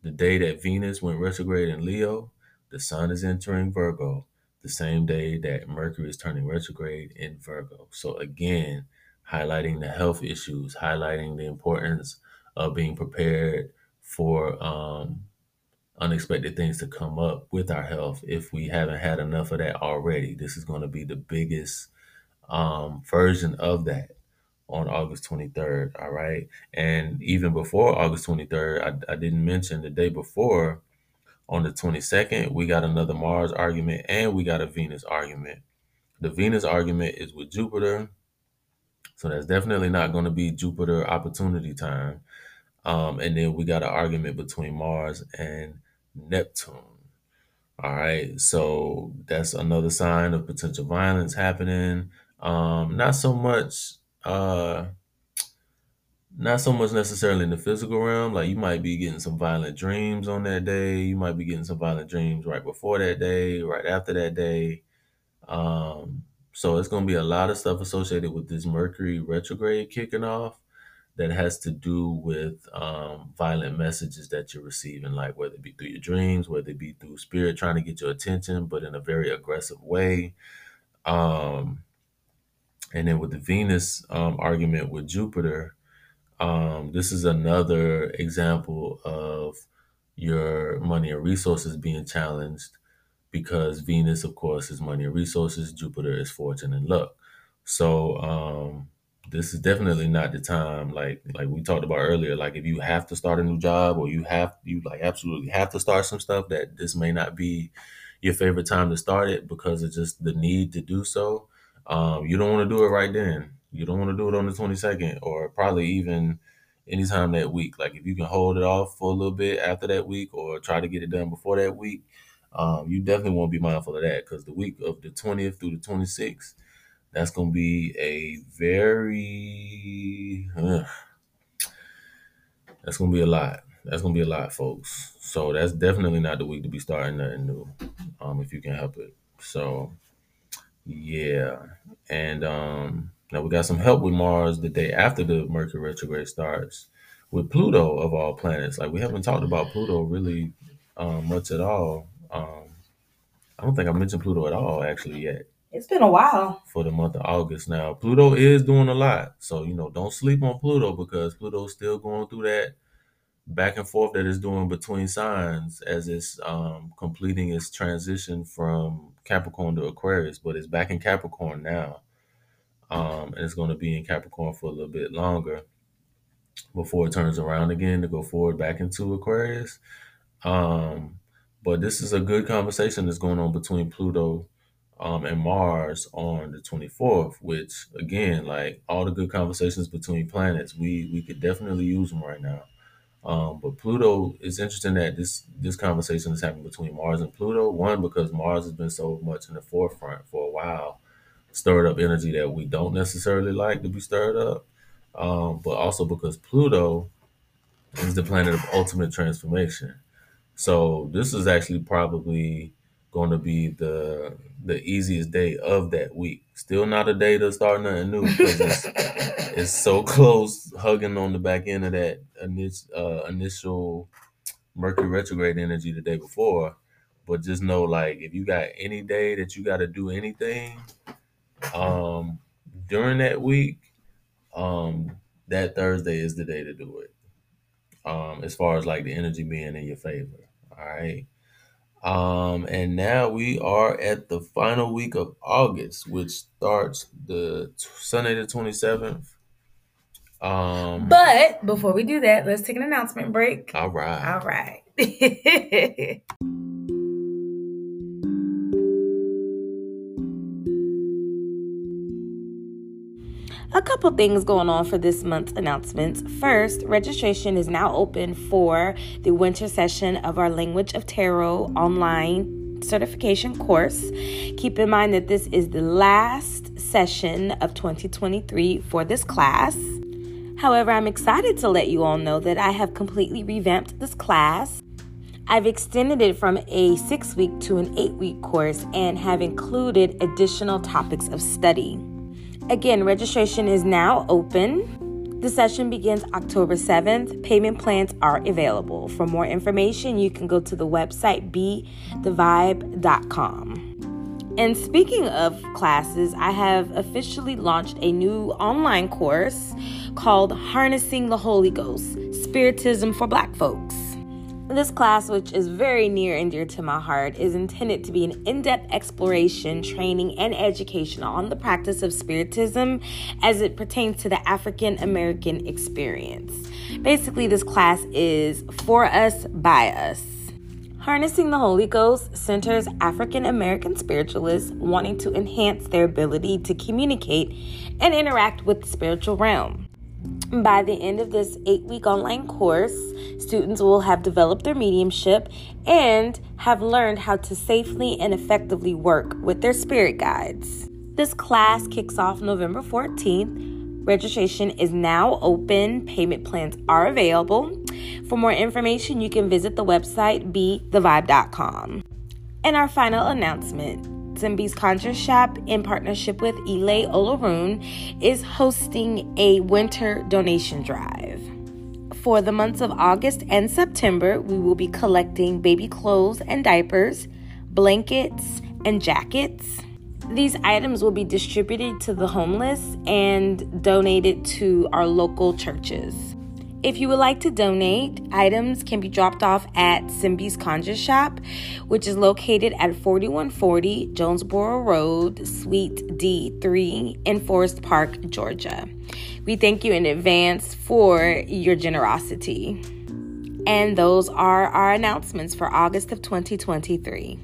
the day that Venus went retrograde in Leo. The Sun is entering Virgo the same day that Mercury is turning retrograde in Virgo. So again, highlighting the health issues, highlighting the importance of being prepared for um, unexpected things to come up with our health if we haven't had enough of that already. This is going to be the biggest um, version of that on August 23rd. All right. And even before August 23rd, I, I didn't mention the day before on the 22nd, we got another Mars argument and we got a Venus argument. The Venus argument is with Jupiter. So that's definitely not going to be Jupiter opportunity time. Um, and then we got an argument between Mars and Neptune. All right. So that's another sign of potential violence happening. Um, not so much uh not so much necessarily in the physical realm. Like you might be getting some violent dreams on that day. You might be getting some violent dreams right before that day, right after that day. Um, so it's going to be a lot of stuff associated with this Mercury retrograde kicking off that has to do with um, violent messages that you're receiving, like whether it be through your dreams, whether it be through spirit trying to get your attention, but in a very aggressive way. Um, and then with the Venus um, argument with Jupiter, um, this is another example of your money or resources being challenged because Venus, of course, is money and resources. Jupiter is fortune and luck. So um, this is definitely not the time. Like like we talked about earlier. Like if you have to start a new job or you have you like absolutely have to start some stuff, that this may not be your favorite time to start it because of just the need to do so. Um, you don't want to do it right then. You don't want to do it on the 22nd or probably even anytime that week. Like if you can hold it off for a little bit after that week or try to get it done before that week, um, you definitely want to be mindful of that because the week of the 20th through the 26th, that's going to be a very, that's going to be a lot. That's going to be a lot, folks. So that's definitely not the week to be starting nothing new um, if you can help it. So, yeah. And um, now we got some help with Mars the day after the Mercury retrograde starts with Pluto of all planets. Like we haven't talked about Pluto really um, much at all. Um, I don't think I mentioned Pluto at all actually yet It's been a while. for the month of August. Now Pluto is doing a lot, so you know don't sleep on Pluto because Pluto's still going through that back and forth that it's doing between signs as it's um, completing its transition from Capricorn to Aquarius, but it's back in Capricorn now, um, and it's going to be in Capricorn for a little bit longer before it turns around again to go forward back into Aquarius. Um, but this is a good conversation that's going on between Pluto um, and Mars on the 24th, which again, like all the good conversations between planets, we we could definitely use them right now. Um, but Pluto is interesting that this this conversation is happening between Mars and Pluto. One because Mars has been so much in the forefront for a while, stirred up energy that we don't necessarily like to be stirred up. Um, but also because Pluto is the planet of ultimate transformation. So this is actually probably going to be the the easiest day of that week. Still not a day to start nothing new because it's it's so close, hugging on the back end of that initial, uh, initial Mercury retrograde energy the day before. But just know, like, if you got any day that you got to do anything, um, during that week, um, that Thursday is the day to do it. Um, as far as like the energy being in your favor. All right. Um, and now we are at the final week of August, which starts the t- Sunday the 27th. Um, But before we do that, let's take an announcement break. all right. All right. A couple things going on for this month's announcements. First, registration is now open for the winter session of our Language of Tarot online certification course. Keep in mind that this is the last session of 2023 for this class. However, I'm excited to let you all know that I have completely revamped this class. I've extended it from a six week to an eight week course and have included additional topics of study. Again, registration is now open. The session begins October 7th. Payment plans are available. For more information, you can go to the website BTheVibe.com. And speaking of classes, I have officially launched a new online course called Harnessing the Holy Ghost Spiritism for Black Folks. This class, which is very near and dear to my heart, is intended to be an in depth exploration, training, and education on the practice of Spiritism as it pertains to the African American experience. Basically, this class is for us, by us. Harnessing the Holy Ghost centers African American spiritualists wanting to enhance their ability to communicate and interact with the spiritual realm. By the end of this eight week online course, students will have developed their mediumship and have learned how to safely and effectively work with their spirit guides. This class kicks off November 14th. Registration is now open, payment plans are available. For more information, you can visit the website BTheVibe.com. And our final announcement Simbi's Conjure Shop, in partnership with Ile Olaroon, is hosting a winter donation drive. For the months of August and September, we will be collecting baby clothes and diapers, blankets, and jackets. These items will be distributed to the homeless and donated to our local churches. If you would like to donate, items can be dropped off at Simbi's Conjure Shop, which is located at 4140 Jonesboro Road, Suite D3 in Forest Park, Georgia. We thank you in advance for your generosity. And those are our announcements for August of 2023.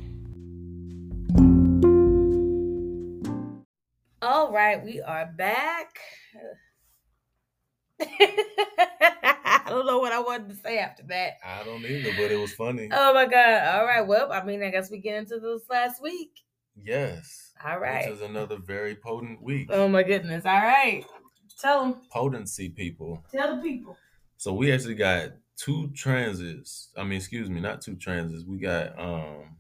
All right, we are back. I don't know what I wanted to say after that. I don't either, but it was funny. Oh my god! All right, well, I mean, I guess we get into this last week. yes. All right. Which is another very potent week. Oh my goodness! All right, tell them, Potency, people. tell the people. So we actually got two transits. I mean, excuse me, not two transits. We got um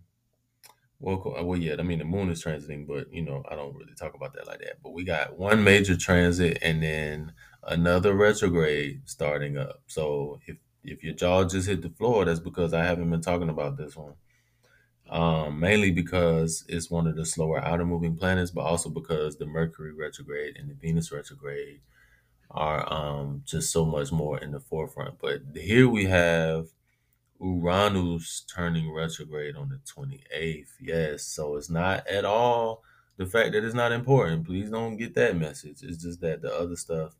well, well, yeah. I mean, the moon is transiting, but you know, I don't really talk about that like that. But we got one major transit and then another retrograde starting up. So if if your jaw just hit the floor, that's because I haven't been talking about this one. Um, mainly because it's one of the slower outer moving planets, but also because the Mercury retrograde and the Venus retrograde are um just so much more in the forefront. But here we have Uranus turning retrograde on the 28th. Yes, so it's not at all the fact that it's not important. Please don't get that message. It's just that the other stuff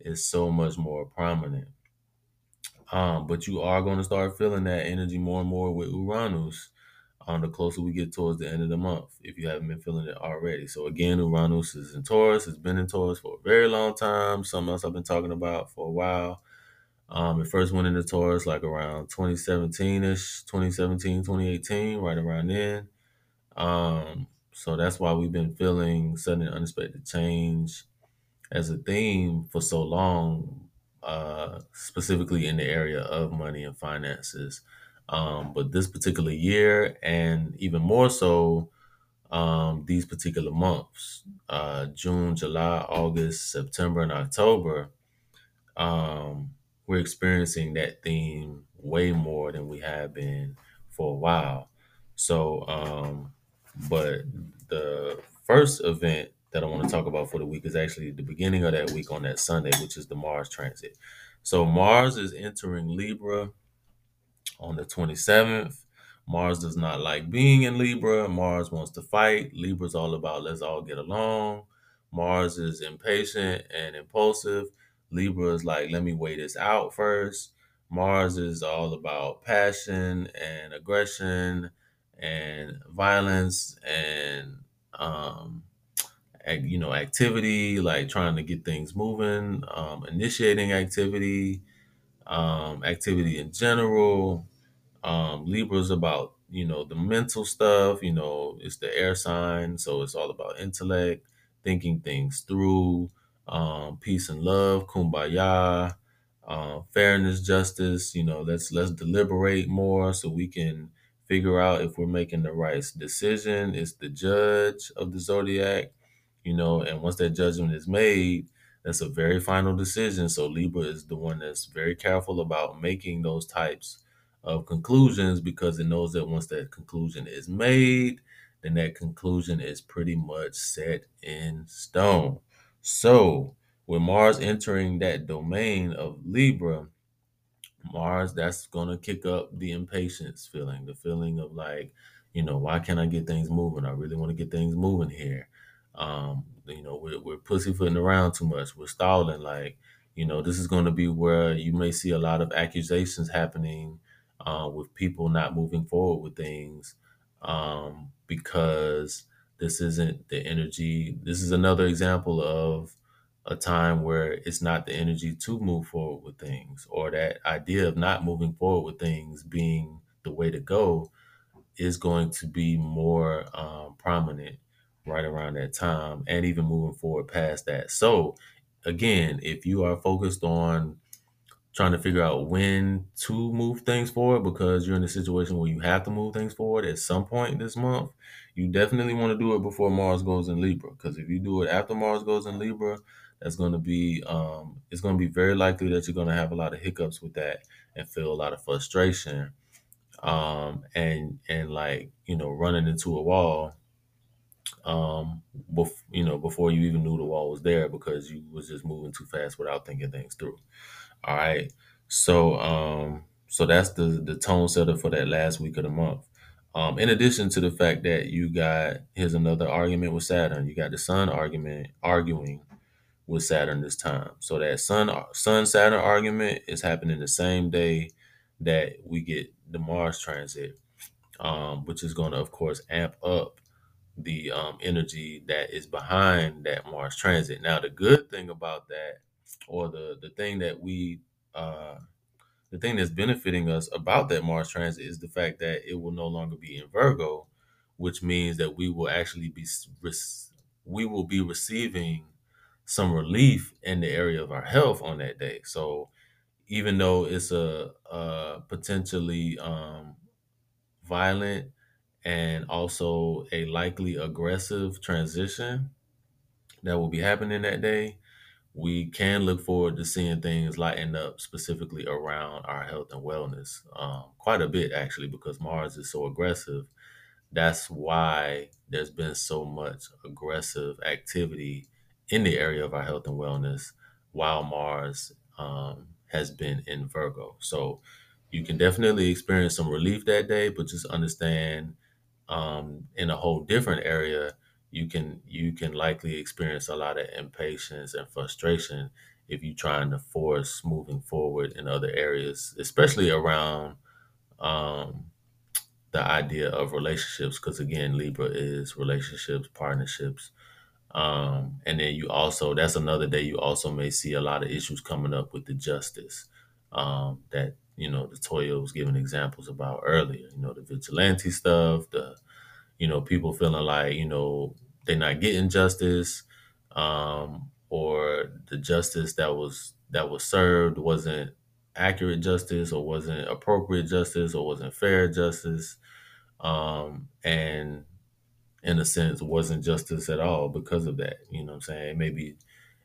is so much more prominent. Um, but you are going to start feeling that energy more and more with Uranus um, the closer we get towards the end of the month, if you haven't been feeling it already. So again, Uranus is in Taurus, it's been in Taurus for a very long time. Something else I've been talking about for a while. Um, it first went into Taurus like around 2017-ish, 2017, 2018, right around then. Um, so that's why we've been feeling sudden unexpected change as a theme for so long, uh, specifically in the area of money and finances. Um, but this particular year, and even more so, um, these particular months, uh, June, July, August, September, and October, um, we're experiencing that theme way more than we have been for a while. So, um, but the first event that I want to talk about for the week is actually the beginning of that week on that Sunday, which is the Mars transit. So, Mars is entering Libra on the 27th. Mars does not like being in Libra. Mars wants to fight. Libra's all about let's all get along. Mars is impatient and impulsive. Libra is like, let me wait this out first. Mars is all about passion and aggression and violence and um you know activity like trying to get things moving um initiating activity um activity in general um, Libra's about, you know, the mental stuff, you know, it's the air sign, so it's all about intellect, thinking things through, um, peace and love, kumbaya, uh, fairness, justice, you know, let's let's deliberate more so we can figure out if we're making the right decision. It's the judge of the zodiac, you know, and once that judgment is made, that's a very final decision. So Libra is the one that's very careful about making those types of conclusions because it knows that once that conclusion is made, then that conclusion is pretty much set in stone. So, with Mars entering that domain of Libra, Mars, that's going to kick up the impatience feeling, the feeling of like, you know, why can't I get things moving? I really want to get things moving here. Um, you know, we're, we're pussyfooting around too much. We're stalling. Like, you know, this is going to be where you may see a lot of accusations happening uh, with people not moving forward with things um, because this isn't the energy. This is another example of a time where it's not the energy to move forward with things or that idea of not moving forward with things being the way to go is going to be more um, prominent right around that time and even moving forward past that. So again if you are focused on trying to figure out when to move things forward because you're in a situation where you have to move things forward at some point this month you definitely want to do it before mars goes in libra. Because if you do it after mars goes in libra that's going to be um, it's going to be very likely that you're going to have a lot of hiccups with that and feel a lot of frustration um, and and like you know running into a wall um, bef- you know before you even knew the wall was there because you was just moving too fast without thinking things through. All right? So um, so that's the the tone setter for that last week of the month. Um, in addition to the fact that you got here's another argument with saturn. You got the sun argument arguing with Saturn this time. So that Sun Sun Saturn argument is happening the same day that we get the Mars transit, um, which is going to, of course, amp up the um, energy that is behind that Mars transit. Now, the good thing about that, or the the thing that we uh, the thing that's benefiting us about that Mars transit is the fact that it will no longer be in Virgo, which means that we will actually be we will be receiving some relief in the area of our health on that day. So even though it's a, a potentially um, violent and also a likely aggressive transition that will be happening that day, we can look forward to seeing things lighten up specifically around our health and wellness um, quite a bit actually because mars is so aggressive. That's why there's been so much aggressive activity in the area of our health and wellness while mars um, has been in virgo. So you can definitely experience some relief that day but just understand um, in a whole different area, you can you can likely experience a lot of impatience and frustration if you're trying to force moving forward in other areas, especially around um, the idea of relationships. Because again, Libra is relationships, partnerships, um, and then you also that's another day you also may see a lot of issues coming up with the justice um, that you know the Toya was giving examples about earlier. You know the vigilante stuff, the you know people feeling like you know they're not getting justice um, or the justice that was that was served wasn't accurate justice or wasn't appropriate justice or wasn't fair justice um, and in a sense wasn't justice at all because of that you know what i'm saying it may be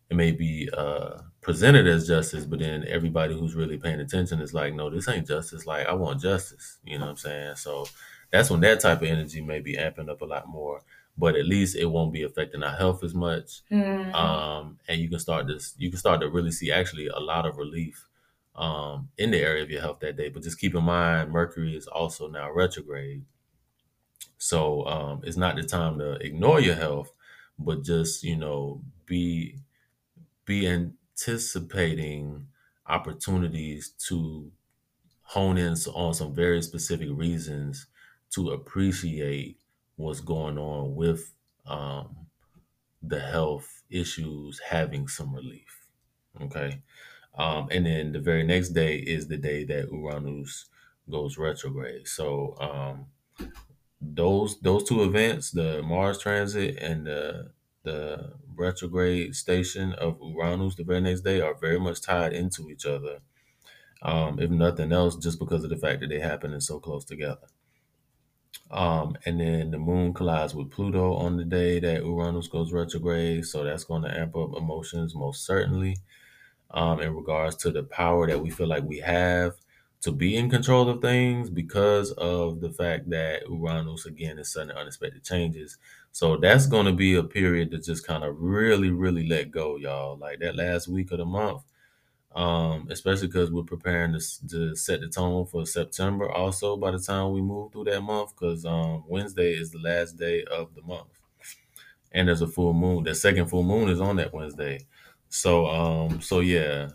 it may be uh, presented as justice, but then everybody who's really paying attention is like, no, this ain't justice. Like, I want justice. You know what I'm saying? So that's when that type of energy may be amping up a lot more. But at least it won't be affecting our health as much. Mhm. Um, and you can start this. You can start to really see actually a lot of relief um, in the area of your health that day. But just keep in mind, Mercury is also now retrograde. So um, it's not the time to ignore your health, but just you know be be anticipating opportunities to hone in on some very specific reasons to appreciate what's going on with um, the health issues having some relief. Okay. Um, and then the very next day is the day that Uranus goes retrograde. So um, those those two events, the Mars transit and the the retrograde station of Uranus the very next day, are very much tied into each other. Um, if nothing else, just because of the fact that they happen and so close together. Um, and then the moon collides with Pluto on the day that Uranus goes retrograde, so that's going to amp up emotions most certainly um, in regards to the power that we feel like we have to be in control of things because of the fact that Uranus again is sudden unexpected changes. So that's going to be a period to just kind of really, really let go, y'all. Like that last week of the month, um, especially because we're preparing to, to set the tone for September. Also, by the time we move through that month, because um, Wednesday is the last day of the month, and there's a full moon. The second full moon is on that Wednesday. So, um, so yeah,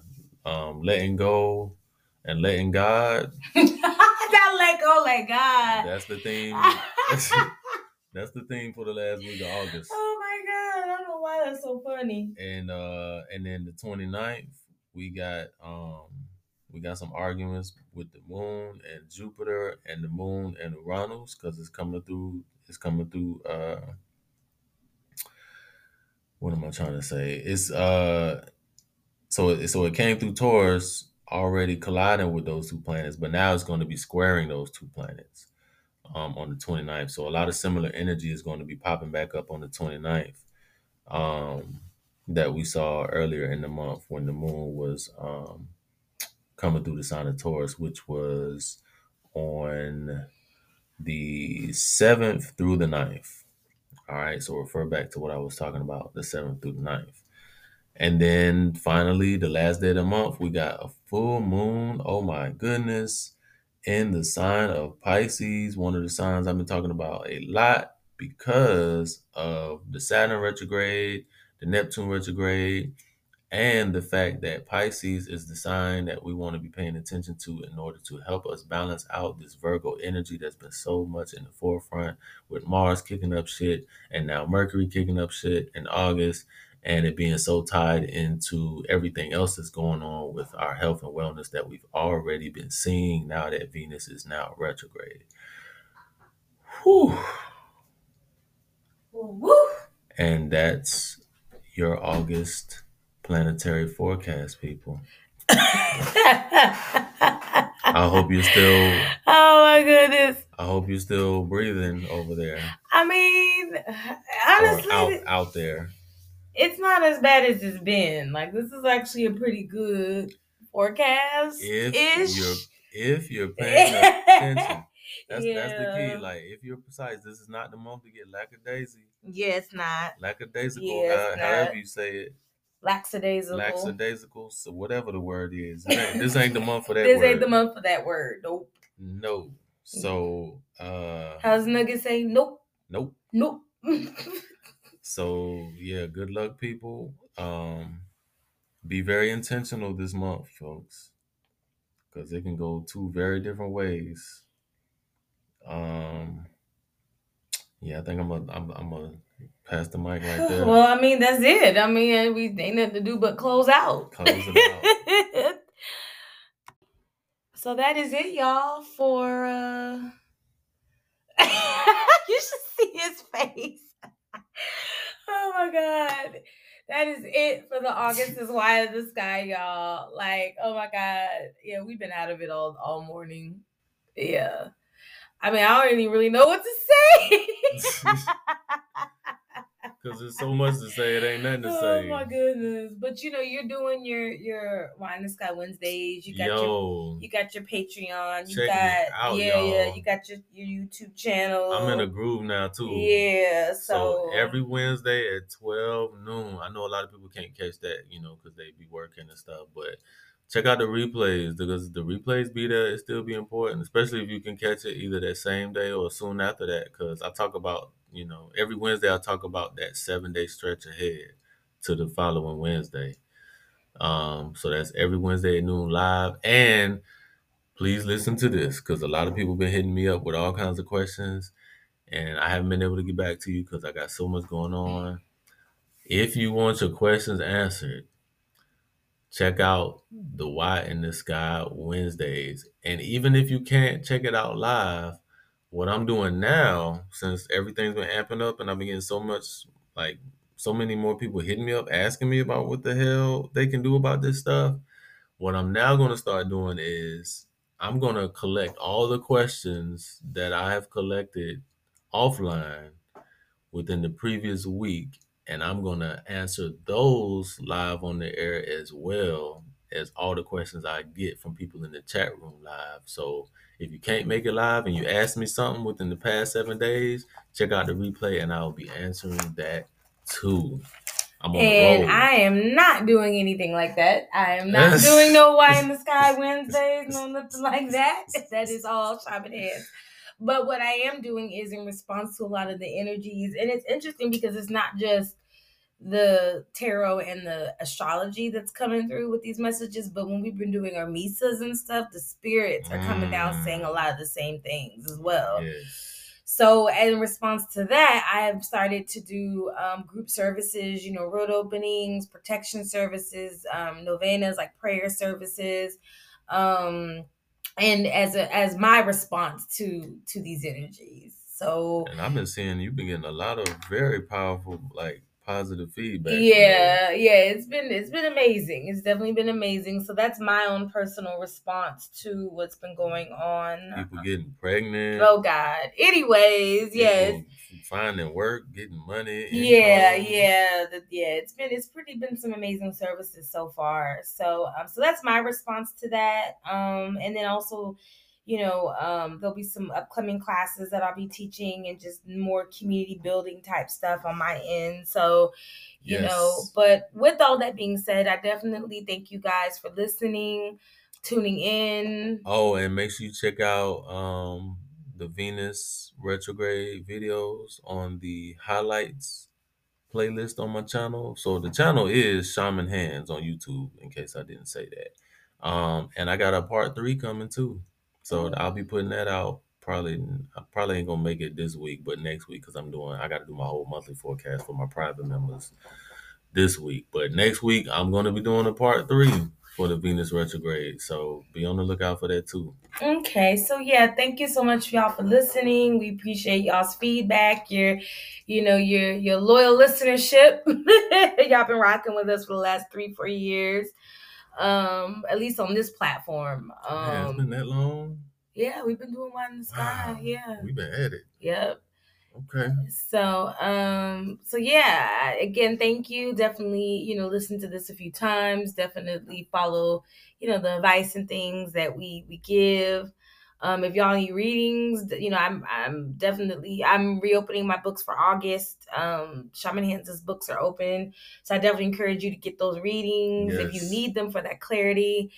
um, letting go and letting God. that let go, let God. That's the theme. That's the theme for the last week of August. oh my God. I don't know why that's so funny. And uh and then the 29th, we got um we got some arguments with the moon and Jupiter and the moon and Uranus because it's coming through it's coming through uh what am I trying to say? It's uh so it, so it came through Taurus already colliding with those two planets, but now it's going to be squaring those two planets um, on the 29th. So a lot of similar energy is going to be popping back up on the 29th um, that we saw earlier in the month when the moon was um, coming through the sign of Taurus, which was on the 7th through the 9th. All right, so refer back to what I was talking about, the 7th through the 9th. And then finally, the last day of the month, we got a full moon. Oh my goodness. In the sign of Pisces, one of the signs I've been talking about a lot because of the Saturn retrograde, the Neptune retrograde, and the fact that Pisces is the sign that we want to be paying attention to in order to help us balance out this Virgo energy that's been so much in the forefront with Mars kicking up shit and now Mercury kicking up shit in August and it being so tied into everything else that's going on with our health and wellness that we've already been seeing now that Venus is now retrograde. Whew. Woo! And that's your August planetary forecast, people. I hope you're still oh my goodness. I hope you're still breathing over there. I mean, Or honestly, out out there. It's not as bad as it's been. Like this is actually a pretty good forecast. If you're if you're paying attention. That's that's the key. Like if you're precise, this is not the month to get lackadaisy. yeah, it's not Lackadaisical, Yeah, uh, however you say it. lackadaisical. Lackadaisical, so whatever the word is. This ain't, this ain't the month for that this word. ain't the month for that word. Nope. No. So uh How's Nugget say? Nope. nope. Nope. So yeah, good luck, people. Um, be very intentional this month, folks, because it can go two very different ways. Um, yeah, I think I'm gonna I'm, I'm gonna pass the mic right there. well, I mean, that's it. I mean, we ain't nothing to do but close out. Close it out. so that is it, y'all, for uh you should see his face. oh my god. That is it for the August is Why in the Sky, y'all. Like, oh my god. Yeah, we've been out of it all all morning. Yeah. I mean, I don't even really know what to say. Because there's so much to say, it ain't nothing to say. oh my goodness! But you know, you're doing your your Why in the Sky Wednesdays. You got your Yo, you got your Patreon. You Check me got out, yeah y'all. yeah. You got your your YouTube channel. I'm in a groove now too. yeah. So, So every Wednesday at 12 noon, I know a lot of people can't catch that, you know, because they be working and stuff, but check out the replays because the replays be there. It still be important, especially if you can catch it either that same day or soon after that. Because I talk about, you know, every Wednesday I talk about that seven day stretch ahead to the following Wednesday. Um, so that's every Wednesday at noon live. And please listen to this because a lot of people been hitting me up with all kinds of questions and I haven't been able to get back to you because I got so much going on. If you want your questions answered, check out the Why in the Sky Wednesdays. And even if you can't check it out live, what I'm doing now, since everything's been amping up and I've been getting so much, like, so many more people hitting me up asking me about what the hell they can do about this stuff. What I'm now going to start doing is I'm going to collect all the questions that I have collected offline within the previous week and I'm going to answer those live on the air as well as all the questions I get from people in the chat room live. So if you can't make it live and you ask me something within the past seven days, check out the replay and I'll be answering that too. I'm on and. I am not doing anything like that. I am not doing no Why in the Sky Wednesdays, no nothing like that. That is all Shaman Hands. But what I am doing is in response to a lot of the energies, and it's interesting because it's not just the tarot and the astrology that's coming through with these messages, but when we've been doing our misas and stuff, the spirits are coming down Mm. saying a lot of the same things as well. Yes. So, in response to that, I have started to do um, group services, you know, road openings, protection services, um, novenas, like prayer services, um, and as a, as my response to to these energies. So, And I've been seeing you've been getting a lot of very powerful, like positive feedback. yeah, yeah, it's been it's been amazing. It's definitely been amazing. So that's my own personal response to what's been going on. People getting pregnant. Oh God. Anyways, yes. Finding work, getting money. yeah income. yeah the, yeah it's been it's pretty been some amazing services so far so um so that's my response to that um and then also you know um there'll be some upcoming classes that i'll be teaching and just more community building type stuff on my end so you know but with all that being said i definitely thank you guys for listening tuning in Oh, and make sure you check out um the Venus retrograde videos on the highlights playlist on my channel. So the channel is Shaman Hands on YouTube, in case I didn't say that. Um, and I got a part three coming too. So mm-hmm. I'll be putting that out probably. I probably ain't gonna make it this week, but next week because I'm doing. I got to do my whole monthly forecast for my private members this week. But next week I'm gonna be doing a part three for the Venus retrograde. So be on the lookout for that too. Okay, so yeah, thank you so much y'all for listening. We appreciate y'all's feedback, your, you know, your your loyal listenership. y'all been rocking with us for the last three, four years. Um, at least on this platform. Man, it's been Um, that long. yeah, we've been doing Why in the Sky. Wow. Yeah, We've been at it. yep. Okay. So, um, so yeah, again, thank you. Definitely, you know, listen to this a few times. Definitely follow, you know, the advice and things that we we give. Um, if y'all need readings, you know, I'm I'm definitely I'm reopening my books for August. Um, Shaman Hands' books are open, so I definitely encourage you to get those readings if you need them for that clarity.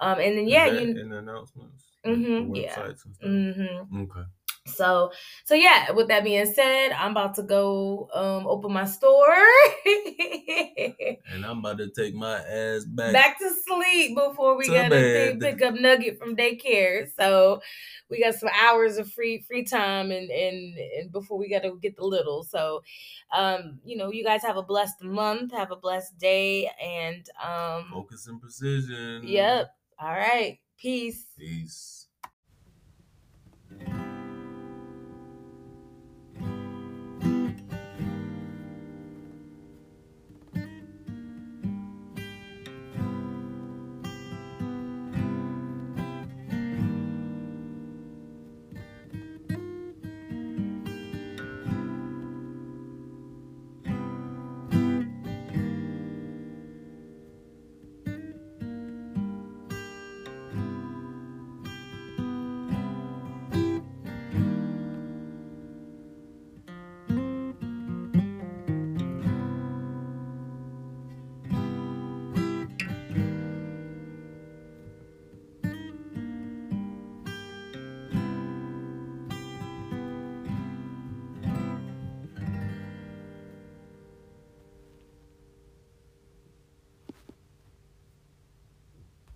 Um, and then yeah, you. in the announcements. Mhm, the yeah. websites and stuff. hmm Okay. So so yeah, with that being said, I'm about to go um open my store. And I'm about to take my ass back. Back to sleep before we gotta bed. pick up Nugget from daycare. So we got some hours of free free time and and and before we gotta get the little. So um, you know, you guys have a blessed month, have a blessed day, and um Focus and precision. yep. All right. Peace. Peace.